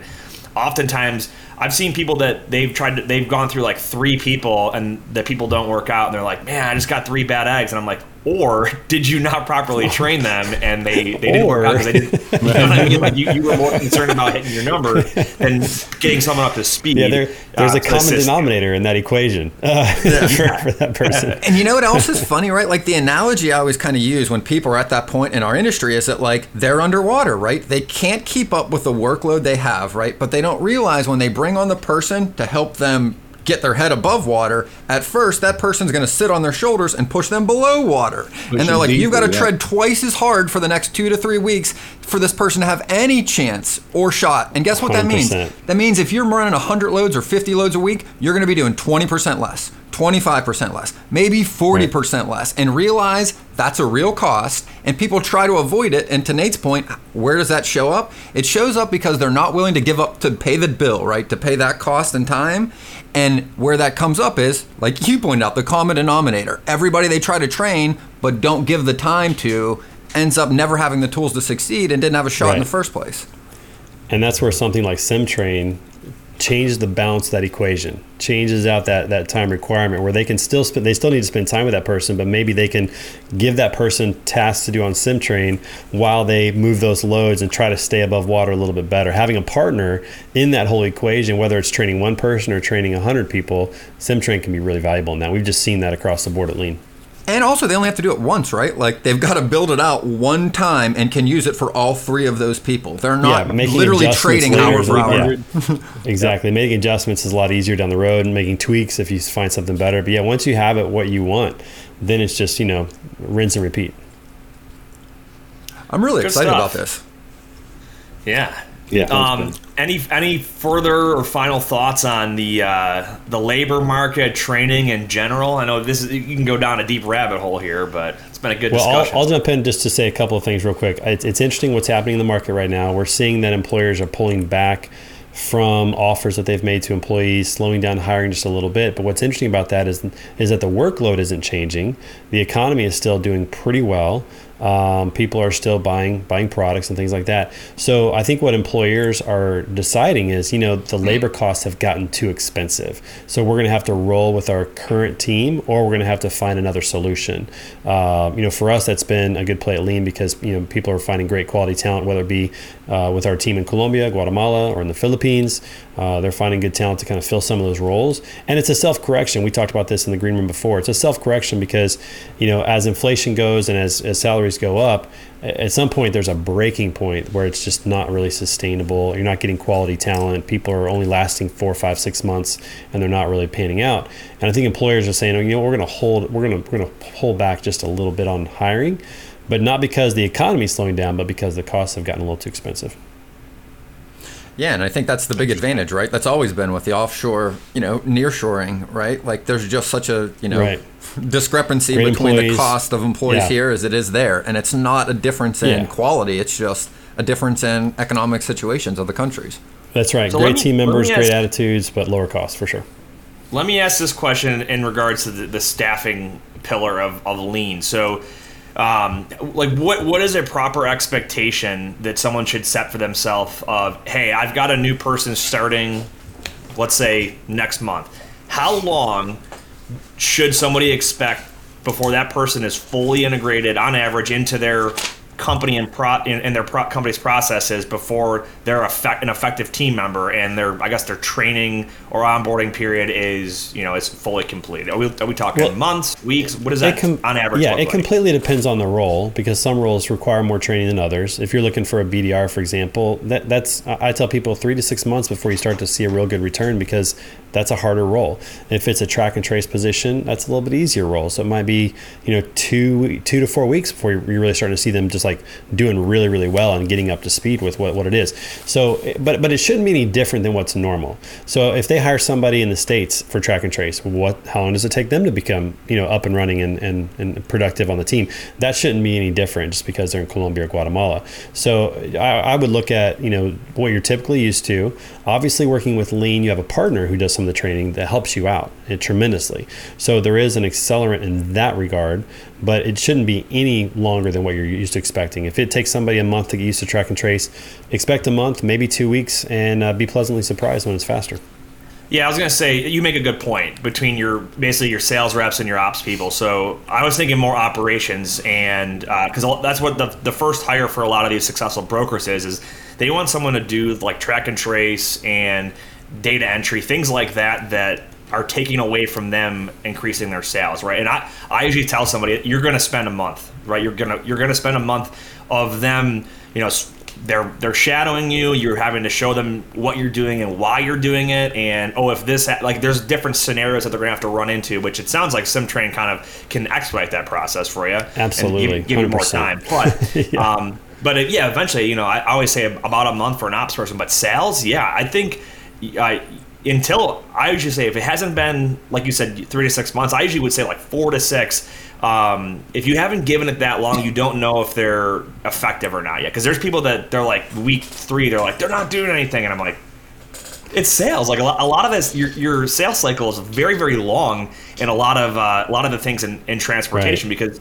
[SPEAKER 1] oftentimes I've seen people that they've tried to, they've gone through like three people and the people don't work out and they're like, man, I just got three bad eggs. And I'm like, or did you not properly *laughs* train them and they, they didn't work out because they didn't *laughs* you know what I mean? Like you, you were more concerned about hitting your number than getting someone up to speed.
[SPEAKER 3] Yeah, there, there's uh, a common denominator in that equation uh, *laughs* yeah. for, for, that person.
[SPEAKER 2] And you know what else is funny, right? Like the analogy I always kind of use when people are at that point in our industry is that like they're underwater, right? They can't keep up with the workload they have, right? But they don't realize when they bring on the person to help them get their head above water, at first that person's going to sit on their shoulders and push them below water. Push and they're like, deeper, you've got to yeah. tread twice as hard for the next two to three weeks for this person to have any chance or shot. And guess what 100%. that means? That means if you're running 100 loads or 50 loads a week, you're going to be doing 20% less. 25% less, maybe 40% right. less, and realize that's a real cost. And people try to avoid it. And to Nate's point, where does that show up? It shows up because they're not willing to give up to pay the bill, right? To pay that cost and time. And where that comes up is, like you pointed out, the common denominator. Everybody they try to train but don't give the time to ends up never having the tools to succeed and didn't have a shot right. in the first place.
[SPEAKER 3] And that's where something like SimTrain changes the balance of that equation changes out that that time requirement where they can still spend they still need to spend time with that person but maybe they can give that person tasks to do on simtrain while they move those loads and try to stay above water a little bit better. Having a partner in that whole equation whether it's training one person or training 100 people simtrain can be really valuable in that. We've just seen that across the board at lean
[SPEAKER 2] and also, they only have to do it once, right? Like they've got to build it out one time and can use it for all three of those people. They're not yeah, literally trading hour for hour.
[SPEAKER 3] Yeah. exactly. Making adjustments is a lot easier down the road and making tweaks if you find something better. But yeah, once you have it what you want, then it's just, you know, rinse and repeat.
[SPEAKER 2] I'm really Good excited stuff. about this.
[SPEAKER 1] Yeah.
[SPEAKER 4] Yeah.
[SPEAKER 1] Um, any any further or final thoughts on the uh, the labor market, training in general? I know this is you can go down a deep rabbit hole here, but it's been a good
[SPEAKER 3] Well,
[SPEAKER 1] discussion.
[SPEAKER 3] I'll, I'll jump in just to say a couple of things real quick. It's, it's interesting what's happening in the market right now. We're seeing that employers are pulling back from offers that they've made to employees, slowing down hiring just a little bit. But what's interesting about that is is that the workload isn't changing. The economy is still doing pretty well. Um, people are still buying buying products and things like that. So I think what employers are deciding is, you know, the labor costs have gotten too expensive. So we're going to have to roll with our current team, or we're going to have to find another solution. Uh, you know, for us, that's been a good play at Lean because you know people are finding great quality talent, whether it be uh, with our team in Colombia, Guatemala, or in the Philippines. Uh, they're finding good talent to kind of fill some of those roles, and it's a self correction. We talked about this in the green room before. It's a self correction because you know as inflation goes and as, as salaries go up, at some point there's a breaking point where it's just not really sustainable. You're not getting quality talent. People are only lasting four, five, six months, and they're not really panning out. And I think employers are saying, oh, you know, we're going to hold, we're going to we're going to hold back just a little bit on hiring, but not because the economy is slowing down, but because the costs have gotten a little too expensive.
[SPEAKER 2] Yeah, and I think that's the big advantage, right? That's always been with the offshore, you know, nearshoring, right? Like there's just such a, you know,
[SPEAKER 3] Right.
[SPEAKER 2] discrepancy
[SPEAKER 3] Great
[SPEAKER 2] between
[SPEAKER 3] employees.
[SPEAKER 2] the cost of employees
[SPEAKER 3] Yeah.
[SPEAKER 2] here as it is there. And it's not a difference in
[SPEAKER 3] Yeah.
[SPEAKER 2] quality, it's just a difference in economic situations of the countries.
[SPEAKER 3] That's right.
[SPEAKER 1] So
[SPEAKER 3] great
[SPEAKER 1] me-
[SPEAKER 3] team
[SPEAKER 1] let me
[SPEAKER 3] members, great
[SPEAKER 1] ask-
[SPEAKER 3] attitudes, but lower costs for sure.
[SPEAKER 1] Let me ask this question in regards to the, the staffing pillar of, of lean. So, um, like, what what is a proper expectation that someone should set for themselves? Of hey, I've got a new person starting, let's say next month. How long should somebody expect before that person is fully integrated, on average, into their company and pro their pro- company's processes before they're effect, an effective team member and their I guess their training or onboarding period is you know is fully completed. Are we, are we talking
[SPEAKER 3] Well,
[SPEAKER 1] months, weeks? What is that
[SPEAKER 3] com-
[SPEAKER 1] on average
[SPEAKER 3] Yeah, it
[SPEAKER 1] like?
[SPEAKER 3] completely depends on the role because some roles require more training than others. If you're looking for a BDR, for example, that that's I I tell people three to six months before you start to see a real good return because that's a harder role. If it's a track and trace position, that's a little bit easier role. So it might be you know two two to four weeks before you're really starting to see them just like doing really really well and getting up to speed with what, what it is. So but but it shouldn't be any different than what's normal. So if they hire somebody in the states for track and trace, what how long does it take them to become you know up and running and, and, and productive on the team? That shouldn't be any different just because they're in Colombia or Guatemala. So I, I would look at you know what you're typically used to. Obviously, working with Lean, you have a partner who does some the training that helps you out eh, tremendously. So there is an accelerant in that regard, but it shouldn't be any longer than what you're used to expecting. If it takes somebody a month to get used to track and trace, expect a month, maybe two weeks, and uh, be pleasantly surprised when it's faster.
[SPEAKER 1] Yeah, I was gonna say you make a good point between your basically your sales reps and your ops people. So I was thinking more operations, and because that's what the the first hire for a lot of these successful brokers is is they want someone to do like track and trace and data entry, things like that that are taking away from them increasing their sales, right? And I, I usually tell somebody you're going to spend a month, right? You're gonna you're gonna spend a month of them, you know, they're they're shadowing you. You're having to show them what you're doing and why you're doing it, and oh, if this ha- like there's different scenarios that they're gonna have to run into, which it sounds like SimTrain kind of can expedite that process for you,
[SPEAKER 3] Absolutely,
[SPEAKER 1] give, give you more time. But *laughs* um, but it, yeah, eventually, you know, I always say about a month for an ops person, but sales, yeah, I think I until I usually say if it hasn't been like you said three to six months, I usually would say like four to six. Um, if you haven't given it that long, you don't know if they're effective or not yet. Because there's people that they're like week three, they're like they're not doing anything, and I'm like, it's sales. Like a lot, a lot of this, your, your sales cycle is very very long in a lot of uh, a lot of the things in, in transportation
[SPEAKER 3] Right.
[SPEAKER 1] because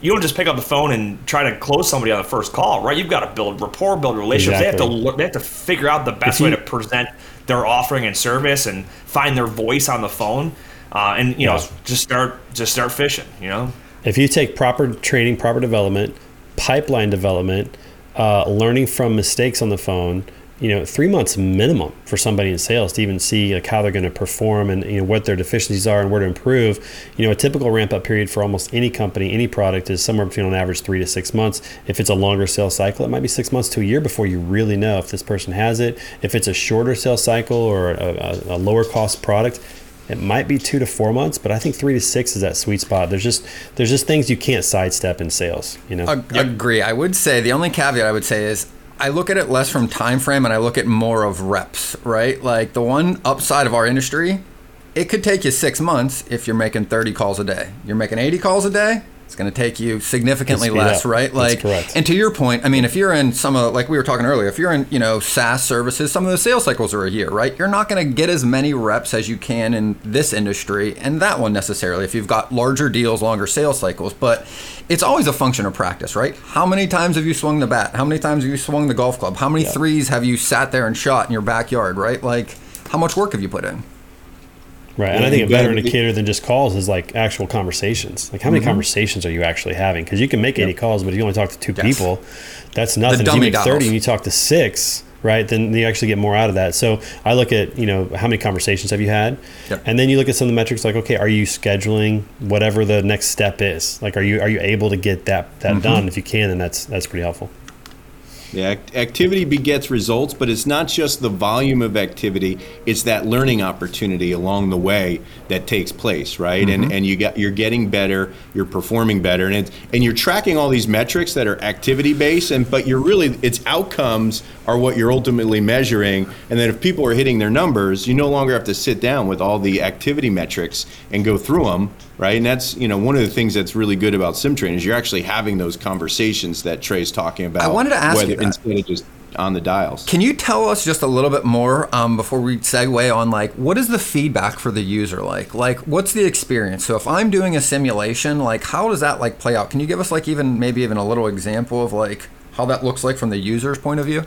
[SPEAKER 1] you don't just pick up the phone and try to close somebody on the first call, right? You've got to build rapport, build relationships. They have to they have to figure out the best
[SPEAKER 3] If
[SPEAKER 1] way to present their offering and service and find their voice on the phone, uh, and you know just start just start fishing. You know,
[SPEAKER 3] If you take proper training, proper development, pipeline development, uh, learning from mistakes on the phone, you know, three months minimum for somebody in sales to even see like how they're going to perform and you know what their deficiencies are and where to improve. You know, a typical ramp up period for almost any company, any product is somewhere between on average three to six months. If it's a longer sales cycle, it might be six months to a year before you really know if this person has it. If it's a shorter sales cycle or a, a, a lower cost product, it might be two to four months, but I think three to six is that sweet spot. There's just there's just things you can't sidestep in sales. You know,
[SPEAKER 2] Ag- Agree. I would say the only caveat I would say is I look at it less from time frame and I look at more of reps, right? Like the one upside of our industry, it could take you six months if you're making 30 calls a day. You're making 80 calls a day, it's going to take you significantly less,
[SPEAKER 3] up.
[SPEAKER 2] right?
[SPEAKER 3] That's
[SPEAKER 2] Like,
[SPEAKER 3] correct.
[SPEAKER 2] and to your point, I mean, if you're in some of, like we were talking earlier, if you're in, you know, SaaS services, some of the sales cycles are a year, right? You're not going to get as many reps as you can in this industry and that one necessarily if you've got larger deals, longer sales cycles. But it's always a function of practice, right? How many times have you swung the bat? How many times have you swung the golf club? How many threes have you sat there and shot in your backyard, right? Like, how much work have you put in?
[SPEAKER 3] Right. And I think a better indicator than just calls is like actual conversations. Like how many conversations are you actually having? Because you can make 80 calls, but if you only talk to two
[SPEAKER 2] Yes.
[SPEAKER 3] people, that's nothing. If you make 30
[SPEAKER 2] dials.
[SPEAKER 3] and you talk to six, right, then you actually get more out of that. So I look at, you know, how many conversations have you had?
[SPEAKER 2] Yep.
[SPEAKER 3] And then you look at some of the metrics like, okay, are you scheduling whatever the next step is? Like, are you, are you able to get that, that done? If you can, then that's, that's pretty helpful.
[SPEAKER 4] Yeah, act- activity begets results, but it's not just the volume of activity; it's that learning opportunity along the way that takes place, right? And mm-hmm. and you got you're getting better, you're performing better, and it's, and you're tracking all these metrics that are activity based, and but you're really its outcomes are what you're ultimately measuring. And then if people are hitting their numbers, you no longer have to sit down with all the activity metrics and go through them, right? And that's you know one of the things that's really good about SimTrain is you're actually having those conversations that Trey's talking about.
[SPEAKER 2] I wanted to ask you
[SPEAKER 4] whether-
[SPEAKER 2] that.
[SPEAKER 4] instead of just on the dials.
[SPEAKER 2] Can you tell us just a little bit more um, before we segue on like what is the feedback for the user like? Like what's the experience? So if I'm doing a simulation, like how does that like play out? Can you give us like even maybe even a little example of like how that looks like from the user's point of view?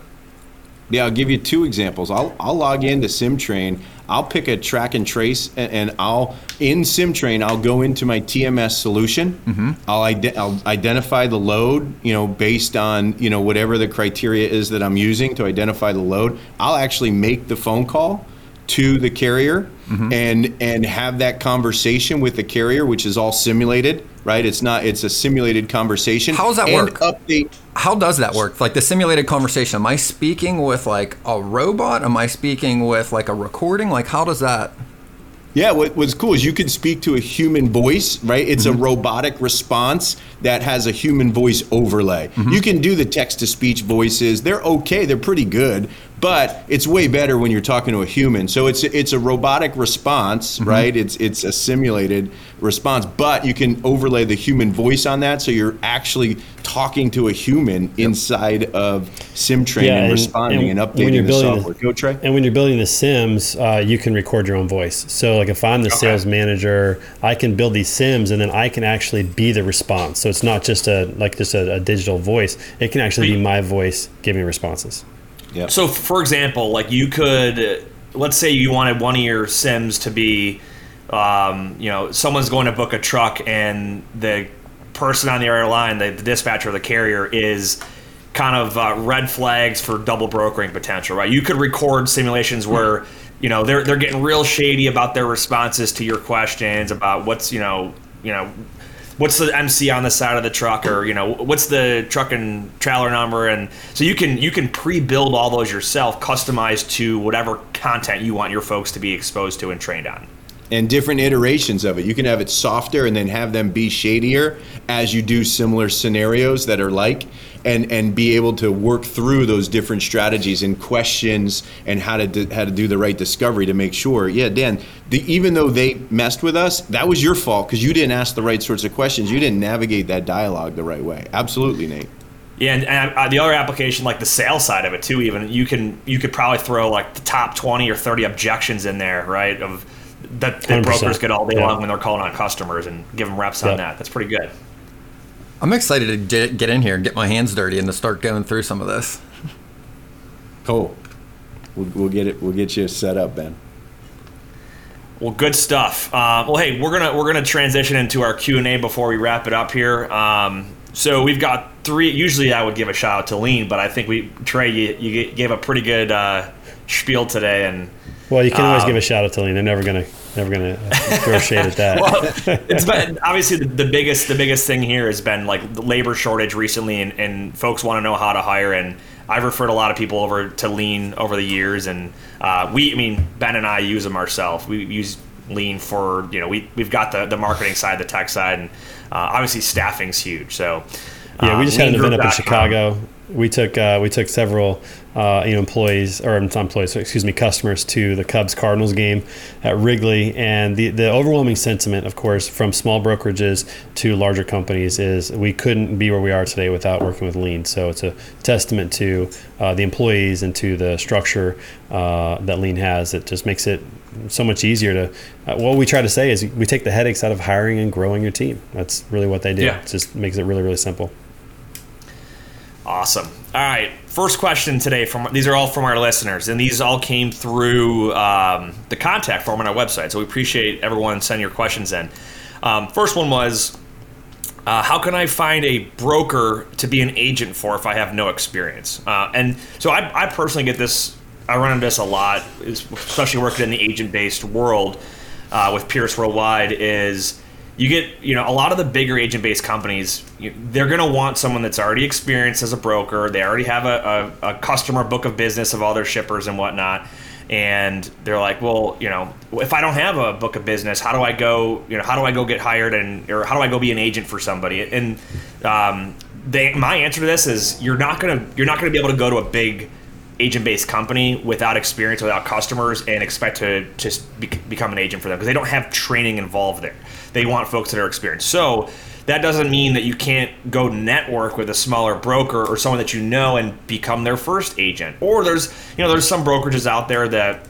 [SPEAKER 4] Yeah, I'll give you two examples. I'll, I'll log into SimTrain. I'll pick a track and trace, and, and I'll in SimTrain I'll go into my TMS solution. Mm-hmm. I'll, ide- I'll identify the load, you know, based on you know whatever the criteria is that I'm using to identify the load. I'll actually make the phone call to the carrier mm-hmm. and and have that conversation with the carrier, which is all simulated, right? It's not. It's a simulated conversation.
[SPEAKER 2] How does that
[SPEAKER 4] and
[SPEAKER 2] work?
[SPEAKER 4] Update.
[SPEAKER 2] How does that work? Like the simulated conversation, am I speaking with like a robot? Am I speaking with like a recording? Like how does that
[SPEAKER 4] Yeah, what, what's cool is you can speak to a human voice, right? It's a mm-hmm. robotic response that has a human voice overlay. Mm-hmm. You can do the text to speech voices. They're okay, they're pretty good, but it's way better when you're talking to a human. So it's it's a robotic response, right? It's it's a simulated response, but you can overlay the human voice on that so you're actually talking to a human inside of SimTrain
[SPEAKER 3] Yeah,
[SPEAKER 4] and, responding and,
[SPEAKER 3] and
[SPEAKER 4] updating the
[SPEAKER 3] building the-
[SPEAKER 4] software. Go Trey.
[SPEAKER 3] And when you're building the Sims, uh, you can record your own voice. So, like if I'm the sales manager, I can build these Sims, and then I can actually be the response. So it's not just a like just a, a digital voice. It can actually be my voice giving responses.
[SPEAKER 4] Yep.
[SPEAKER 1] So, for example, like you could, let's say you wanted one of your Sims to be, um, you know, someone's going to book a truck and the person on the other line, the, the dispatcher, the carrier, is kind of uh, red flags for double brokering potential, right? You could record simulations where, you know, they're they're getting real shady about their responses to your questions about what's, you know, you know, what's the MC on the side of the truck or you know what's the truck and trailer number? And so you can you can pre-build all those yourself customized to whatever content you want your folks to be exposed to and trained on
[SPEAKER 4] and different iterations of it. You can have it softer and then have them be shadier as you do similar scenarios that are like and and be able to work through those different strategies and questions and how to do, how to do the right discovery to make sure. Yeah, Dan, the, even though they messed with us, that was your fault because you didn't ask the right sorts of questions. You didn't navigate that dialogue the right way. Absolutely, Nate.
[SPEAKER 1] yeah and, and uh, the other application like the sales side of it too even you can you could probably throw like the top 20 or 30 objections in there right of that, that
[SPEAKER 3] 100%.
[SPEAKER 1] brokers get all day
[SPEAKER 3] Yeah.
[SPEAKER 1] long when they're calling on customers and give them reps on that that's pretty good
[SPEAKER 2] I'm excited to get, get in here and get my hands dirty and to start going through some of this.
[SPEAKER 4] Cool. We'll, we'll get it. We'll get you set up, Ben.
[SPEAKER 1] Well, good stuff. Uh, well, hey, we're gonna we're gonna transition into our Q and A before we wrap it up here. Um, so we've got three. Usually, I would give a shout out to Lean, but I think we Trey, you, you gave a pretty good uh, spiel today, and
[SPEAKER 3] Well, you can always
[SPEAKER 1] Um,
[SPEAKER 3] give a shout out to Lean. They're never gonna never gonna throw shade at that. *laughs*
[SPEAKER 1] well, it's been obviously the, the biggest the biggest thing here has been like the labor shortage recently, and, and folks want to know how to hire. And I've referred a lot of people over to Lean over the years, and uh, we, I mean, Ben and I use them ourselves. We use Lean for you know we we've got the the marketing side, the tech side, and uh, obviously staffing's huge. So
[SPEAKER 3] Yeah, we
[SPEAKER 1] uh,
[SPEAKER 3] just had an event up in. Chicago we took uh, we took several uh, you know employees or not employees, excuse me, customers to the Cubs Cardinals game at Wrigley, and the the overwhelming sentiment, of course, from small brokerages to larger companies is we couldn't be where we are today without working with Lean. So it's a testament to uh, the employees and to the structure uh, that Lean has. It just makes it so much easier to. Uh, what we try to say is we take the headaches out of hiring and growing your team. That's really what they do.
[SPEAKER 1] Yeah.
[SPEAKER 3] It just makes it really really simple.
[SPEAKER 1] Awesome. All right. First question today from these are all from our listeners, and these all came through um, the contact form on our website. So we appreciate everyone sending your questions in. Um, first one was, uh, how can I find a broker to be an agent for if I have no experience? Uh, and so I, I personally get this. I run into this a lot, especially working in the agent-based world uh, with Pierce Worldwide. Is you get you know a lot of the bigger agent based companies they're going to want someone that's already experienced as a broker. They already have a, a, a, customer book of business of all their shippers and whatnot. And they're like well you know if i don't have a book of business how do i go you know how do i go get hired and or how do i go be an agent for somebody? And um, they, my answer to this is you're not going to you're not going to be able to go to a big agent based company without experience, without customers, and expect to just be- become an agent for them because they don't have training involved there. They want folks that are experienced. So that doesn't mean that you can't go network with a smaller broker or someone that you know and become their first agent. Or there's you know there's some brokerages out there that.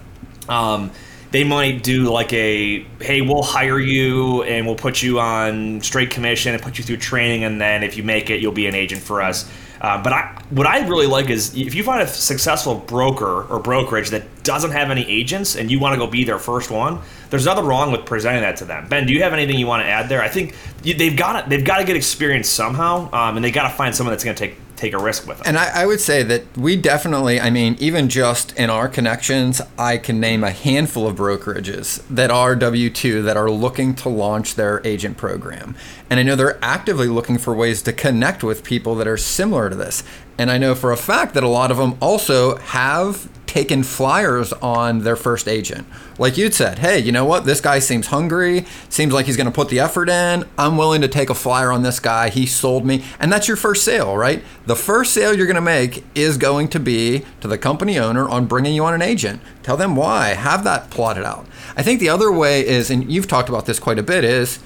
[SPEAKER 1] Um, they might do like a hey we'll hire you and we'll put you on straight commission and put you through training and then if you make it you'll be an agent for us uh, but I, what I really like is if you find a successful broker or brokerage that doesn't have any agents and you want to go be their first one, there's nothing wrong with presenting that to them. Ben, do you have anything you want to add there? I think they've got to, they've got to get experience somehow, um, and they got to find someone that's going to take take a risk with them.
[SPEAKER 2] And I, I, would say that we definitely, I mean, even just in our connections, I can name a handful of brokerages that are W 2 that are looking to launch their agent program. And I know they're actively looking for ways to connect with people that are similar to this. And I know for a fact that a lot of them also have taken flyers on their first agent. Like you'd said, hey, you know what? This guy seems hungry, seems like he's going to put the effort in. I'm willing to take a flyer on this guy. He sold me. And that's your first sale, right? The first sale you're going to make is going to be to the company owner on bringing you on an agent. Tell them why. Have that plotted out. I think the other way is, and you've talked about this quite a bit, is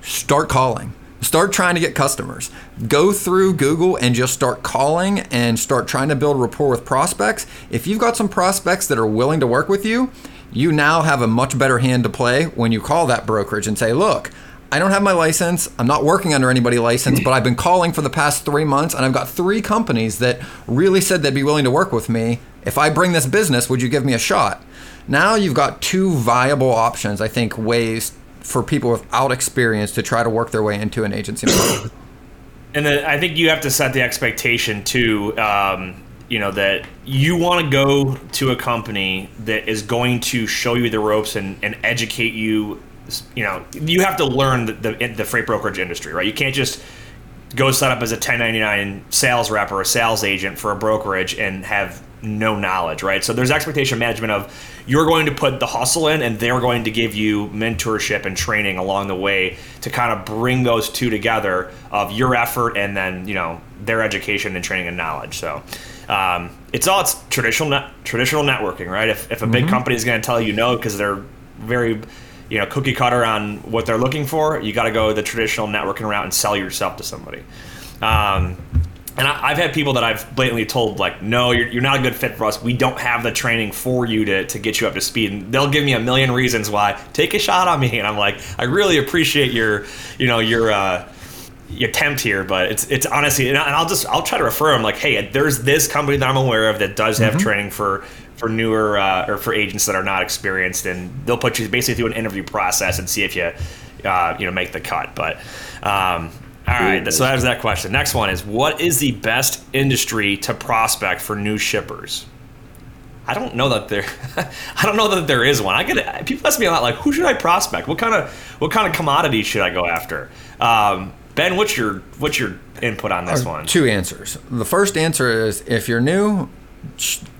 [SPEAKER 2] start calling. Start trying to get customers. Go through Google and just start calling and start trying to build rapport with prospects. If you've got some prospects that are willing to work with you, you now have a much better hand to play when you call that brokerage and say, look, I don't have my license. I'm not working under anybody license, but I've been calling for the past three months and I've got three companies that really said they'd be willing to work with me. If I bring this business, would you give me a shot? Now you've got two viable options, I think, ways for people without experience to try to work their way into an agency model.
[SPEAKER 1] And then I think you have to set the expectation too. Um, you know that you want to go to a company that is going to show you the ropes and, and educate you. You know, you have to learn the, the, the freight brokerage industry, right? You can't just go set up as a 1099 sales rep or a sales agent for a brokerage and have no knowledge, right? So there's expectation management of you're going to put the hustle in and they're going to give you mentorship and training along the way to kind of bring those two together of your effort and then, you know, their education and training and knowledge. So um, it's all it's traditional net, traditional networking, right? If, if a big mm-hmm. company is going to tell you no because they're very you know cookie cutter on what they're looking for, you got to go the traditional networking route and sell yourself to somebody. Um, and I, have had people that I've blatantly told, like, no, you're, you're not a good fit for us. We don't have the training for you to, to get you up to speed. And they'll give me a million reasons why. Take a shot on me. And I'm like, I really appreciate your, you know, your, uh, your attempt here, but it's it's honestly, and I'll just I'll try to refer them like, hey, there's this company that I'm aware of that does have mm-hmm. training for for newer uh, or for agents that are not experienced, and they'll put you basically through an interview process and see if you uh, you know make the cut. But um, all right, so that's that question. Next one is what is the best industry to prospect for new shippers? I don't know that there. *laughs* I don't know that there is one. I get people ask me a lot like, who should I prospect? What kind of what kind of commodity should I go after? Um, ben, what's your what's your input on this one?
[SPEAKER 2] Two answers. The first answer is if you're new,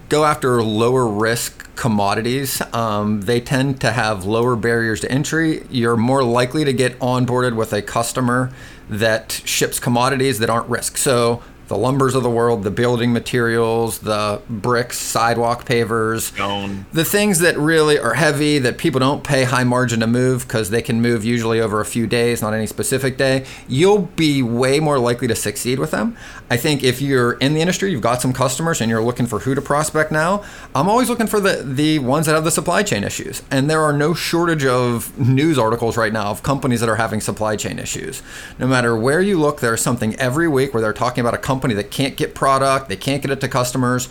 [SPEAKER 2] go after lower risk commodities. Um, they tend to have lower barriers to entry. You're more likely to get onboarded with a customer that ships commodities that aren't risk. So the lumbers of the world, the building materials, the bricks, sidewalk pavers,
[SPEAKER 1] Stone.
[SPEAKER 2] the things that really are heavy that people don't pay high margin to move because they can move usually over a few days, not any specific day, you'll be way more likely to succeed with them. I think if you're in the industry, you've got some customers and you're looking for who to prospect now, I'm always looking for the, the ones that have the supply chain issues. And there are no shortage of news articles right now of companies that are having supply chain issues. No matter where you look, there's something every week where they're talking about a company that can't get product, they can't get it to customers.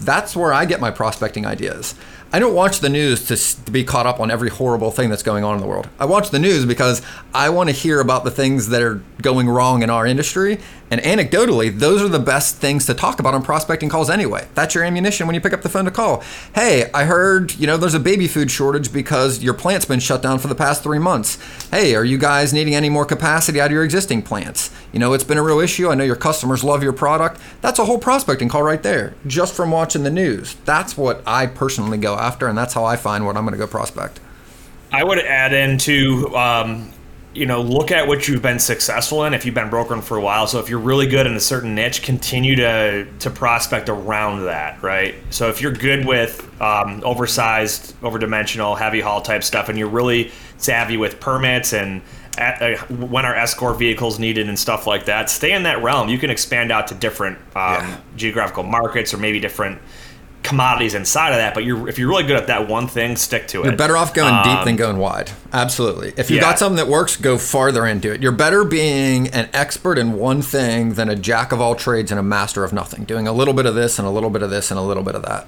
[SPEAKER 2] That's where I get my prospecting ideas. I don't watch the news to, to be caught up on every horrible thing that's going on in the world. I watch the news because I want to hear about the things that are going wrong in our industry. And anecdotally, those are the best things to talk about on prospecting calls anyway. That's your ammunition when you pick up the phone to call. Hey, I heard, you know, there's a baby food shortage because your plant's been shut down for the past three months. Hey, are you guys needing any more capacity out of your existing plants? You know, it's been a real issue. I know your customers love your product. That's a whole prospecting call right there, just from watching the news. That's what I personally go after, and that's how I find what I'm going to go prospect.
[SPEAKER 1] I would add into, um, you know, look at what you've been successful in. If you've been brokering for a while, so if you're really good in a certain niche, continue to to prospect around that, right? So if you're good with um, oversized, overdimensional, heavy haul type stuff, and you're really savvy with permits and at, uh, when are escort vehicles needed and stuff like that, stay in that realm. You can expand out to different um, geographical markets or maybe different commodities inside of that. But you're if you're really good at that one thing, stick to it.
[SPEAKER 2] You're better off going deep
[SPEAKER 1] Um,
[SPEAKER 2] than going wide. Absolutely. If you've
[SPEAKER 1] yeah.
[SPEAKER 2] got something that works, go farther into it. You're better being an expert in one thing than a jack of all trades and a master of nothing. Doing a little bit of this and a little bit of this and a little bit of that.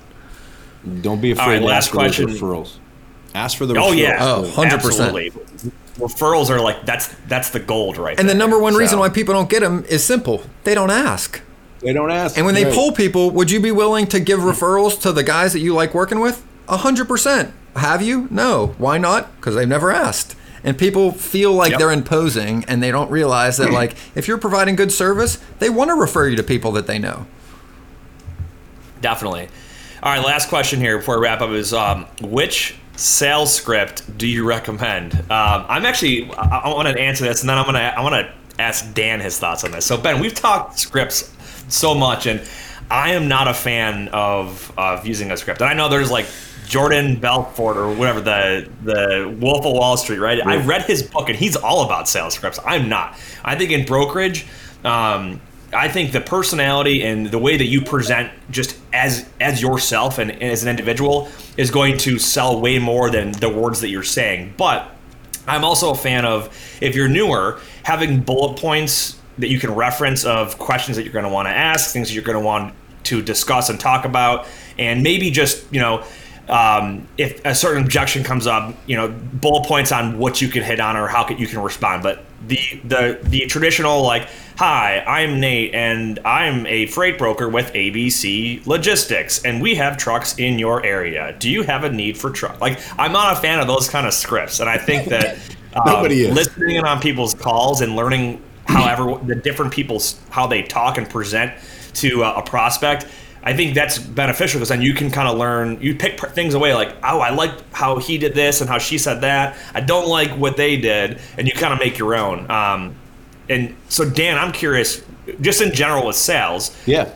[SPEAKER 4] Don't be afraid
[SPEAKER 1] right,
[SPEAKER 4] to
[SPEAKER 1] last
[SPEAKER 4] ask for
[SPEAKER 1] question.
[SPEAKER 4] referrals. Ask for the
[SPEAKER 1] Oh
[SPEAKER 4] referrals.
[SPEAKER 1] yeah,
[SPEAKER 2] Oh, 100%.
[SPEAKER 1] Absolutely. Referrals are like that's that's the gold right
[SPEAKER 2] And the number one reason why people don't get them is simple. They don't ask.
[SPEAKER 4] They don't ask.
[SPEAKER 2] And when they
[SPEAKER 4] Right.
[SPEAKER 2] poll people, would you be willing to give referrals to the guys that you like working with? A hundred percent. Have you? No. Why not? Because they've never asked. And people feel like
[SPEAKER 1] Yep.
[SPEAKER 2] they're imposing, and they don't realize that, like, *clears throat* if you're providing good service, they want to refer you to people that they know.
[SPEAKER 1] Definitely. All right, last question here before we wrap up is um, which sales script do you recommend? Um, I'm actually I, I want to answer this, and then I'm gonna I want to ask Dan his thoughts on this. So Ben, we've talked scripts so much, and I am not a fan of of using a script. And I know there's like Jordan Belfort or whatever the the Wolf of Wall Street, right? I read his book, and he's all about sales scripts. I'm not. I think in brokerage. Um, I think the personality and the way that you present just as as yourself and, and as an individual is going to sell way more than the words that you're saying. But I'm also a fan of if you're newer, having bullet points that you can reference of questions that you're going to want to ask, things that you're going to want to discuss and talk about, and maybe just you know. Um, if a certain objection comes up, you know, bullet points on what you can hit on or how you can respond. But the the the traditional like, hi, I'm Nate and I'm a freight broker with ABC Logistics, and we have trucks in your area. Do you have a need for truck? Like, I'm not a fan of those kind of scripts, and I think that *laughs* um,
[SPEAKER 4] Nobody is.
[SPEAKER 1] listening in on people's calls and learning however the different people's how they talk and present to uh, a prospect. I think that's beneficial because then you can kind of learn you pick pr- things away like oh i like how he did this and how she said that. I don't like what they did and you kind of make your own. Um, and so dan i'm curious just in general with sales
[SPEAKER 4] Yeah.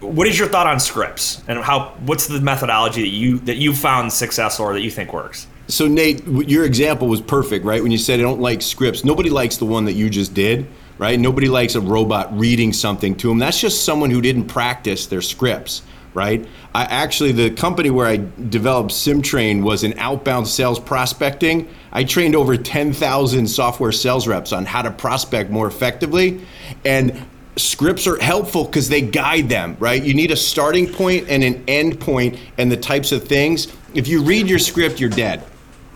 [SPEAKER 1] what is your thought on scripts? And how what's the methodology that you that you found successful or that you think works?
[SPEAKER 4] So Nate, your example was perfect, right? When you said I don't like scripts, nobody likes the one that you just did, right? Nobody likes a robot reading something to them. That's just someone who didn't practice their scripts, right? I actually the company where I developed SimTrain was in outbound sales prospecting. I trained over 10,000 software sales reps on how to prospect more effectively and scripts are helpful because they guide them right you need a starting point and an end point and the types of things if you read your script you're dead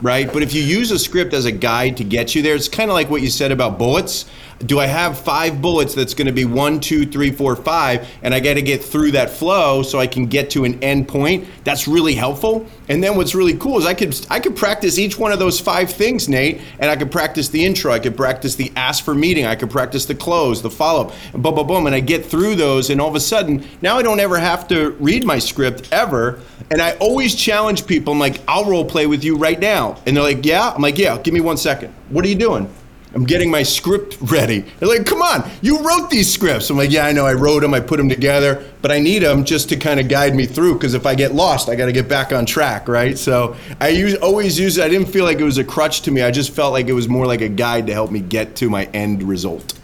[SPEAKER 4] right but if you use a script as a guide to get you there it's kind of like what you said about bullets do i have five bullets that's going to be one two three four five and i got to get through that flow so i can get to an end point? That's really helpful. And then what's really cool is i could i could practice each one of those five things nate and i could practice the intro i could practice the ask for meeting i could practice the close the follow-up and boom boom boom and i get through those and all of a sudden now i don't ever have to read my script ever and i always challenge people i'm like i'll role play with you right now. And they're like yeah? I'm like yeah give me one second. What are you doing I'm getting my script ready. They're like, come on, you wrote these scripts. I'm like, yeah, I know, I wrote them, I put them together, but I need them just to kind of guide me through because if I get lost, I got to get back on track, right? So I use, always use it. I didn't feel like it was a crutch to me. I just felt like it was more like a guide to help me get to my end result.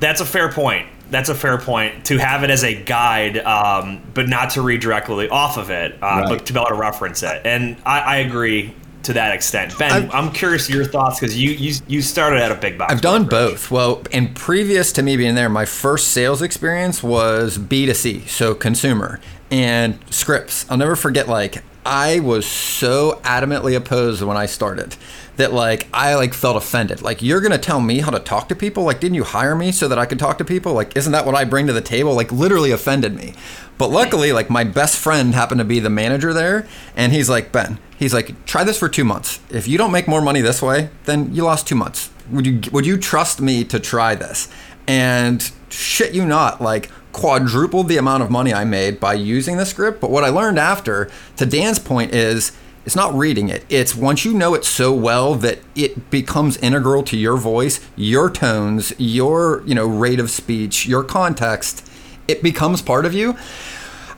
[SPEAKER 1] That's a fair point. That's a fair point to have it as a guide, um, but not to read directly off of it, uh,
[SPEAKER 4] Right.
[SPEAKER 1] but to be able to reference it. And I, I agree to that extent. Ben,
[SPEAKER 2] I've-
[SPEAKER 1] I'm curious your thoughts because you, you you started at a big box.
[SPEAKER 2] I've done both. Well, and previous to me being there, my first sales experience was B2C, so consumer and scripts. I'll never forget like I was so adamantly opposed when I started that like I like felt offended. Like you're going to tell me how to talk to people? Like didn't you hire me so that I could talk to people? Like isn't that what I bring to the table? Like literally offended me. But luckily like my best friend happened to be the manager there and he's like, "Ben, he's like, try this for 2 months. If you don't make more money this way, then you lost 2 months. Would you would you trust me to try this?" And shit you not, like quadrupled the amount of money I made by using the script. But what I learned after, to Dan's point, is it's not reading it. It's once you know it so well that it becomes integral to your voice, your tones, your you know rate of speech, your context. It becomes part of you.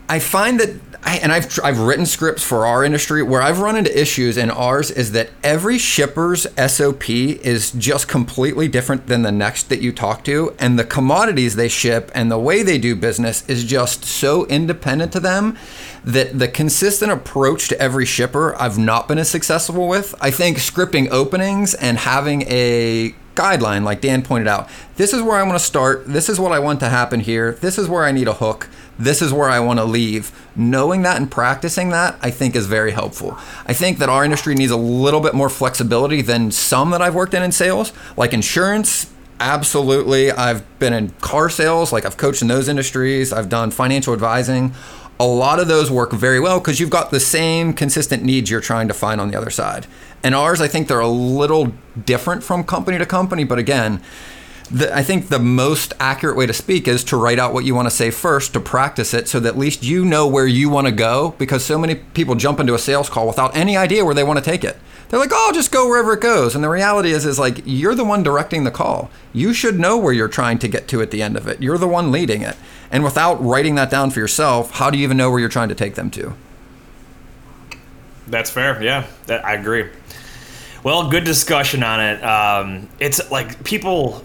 [SPEAKER 2] I find that, I, and I've I've written scripts for our industry where I've run into issues in ours is that every shipper's SOP is just completely different than the next that you talk to, and the commodities they ship and the way they do business is just so independent to them that the consistent approach to every shipper I've not been as successful with. I think scripting openings and having a guideline, like Dan pointed out. This is where I want to start. This is what I want to happen here. This is where I need a hook. This is where I want to leave. Knowing that and practicing that, I think, is very helpful. I think that our industry needs a little bit more flexibility than some that I've worked in in sales, like insurance. Absolutely. I've been in car sales, like I've coached in those industries. I've done financial advising. A lot of those work very well because you've got the same consistent needs you're trying to find on the other side. And ours, I think they're a little different from company to company. But again, the, I think the most accurate way to speak is to write out what you want to say first, to practice it, so that at least you know where you want to go. Because so many people jump into a sales call without any idea where they want to take it. They're like, "Oh, just go wherever it goes." And the reality is, is like you're the one directing the call. You should know where you're trying to get to at the end of it. You're the one leading it. And without writing that down for yourself, how do you even know where you're trying to take them to?
[SPEAKER 1] That's fair. Yeah, that, I agree. Well, good discussion on it. Um, it's like people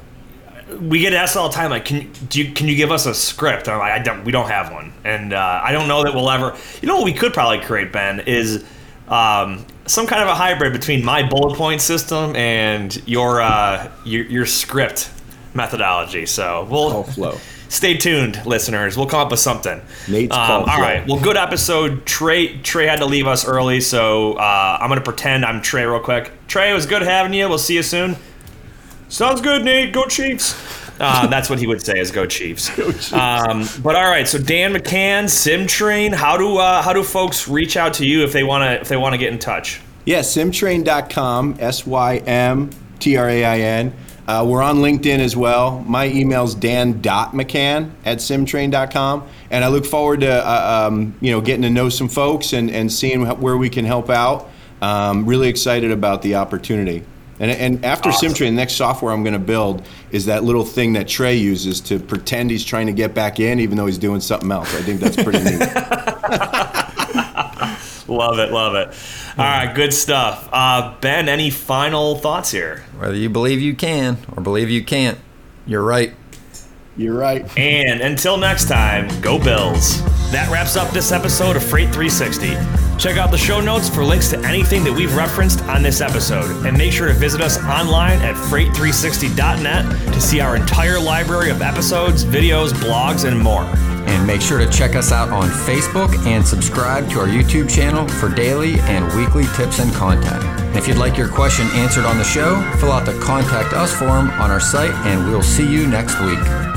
[SPEAKER 1] we get asked all the time, like, can do you, can you give us a script? I'm like, I don't, we don't have one, and uh, I don't know that we'll ever. You know what we could probably create, Ben, is um, some kind of a hybrid between my bullet point system and your uh, your, your script methodology. So we'll
[SPEAKER 4] flow.
[SPEAKER 1] Stay tuned, listeners. We'll come up with something.
[SPEAKER 4] Nate's
[SPEAKER 1] um, All right. Well, good episode. Trey Trey had to leave us early, so uh, I'm gonna pretend I'm Trey real quick. Trey, it was good having you. We'll see you soon. Sounds good, Nate. Go Chiefs. Uh, *laughs* that's what he would say is go Chiefs. Um, but all right, so Dan McCann, SimTrain. How do uh, how do folks reach out to you if they want to if they want to get in touch?
[SPEAKER 4] Yeah, simtrain.com, S Y M T R A I N. Uh, we're on LinkedIn as well. My email email's dan.mccann at simtrain.com. And I look forward to uh, um, you know getting to know some folks and, and seeing where we can help out. Um, really excited about the opportunity. And, and after
[SPEAKER 1] Awesome.
[SPEAKER 4] SimTrain, the next software I'm going to build is that little thing that Trey uses to pretend he's trying to get back in, even though he's doing something else. I think that's pretty neat. *laughs*
[SPEAKER 1] Love it, love it. All right, good stuff. Uh, ben, any final thoughts here?
[SPEAKER 2] Whether you believe you can or believe you can't, you're right.
[SPEAKER 4] You're right.
[SPEAKER 1] And until next time, go Bills. That wraps up this episode of Freight 360. Check out the show notes for links to anything that we've referenced on this episode. And make sure to visit us online at freight360.net to see our entire library of episodes, videos, blogs, and more.
[SPEAKER 2] And make sure to check us out on Facebook and subscribe to our YouTube channel for daily and weekly tips and content. And if you'd like your question answered on the show, fill out the Contact Us form on our site, and we'll see you next week.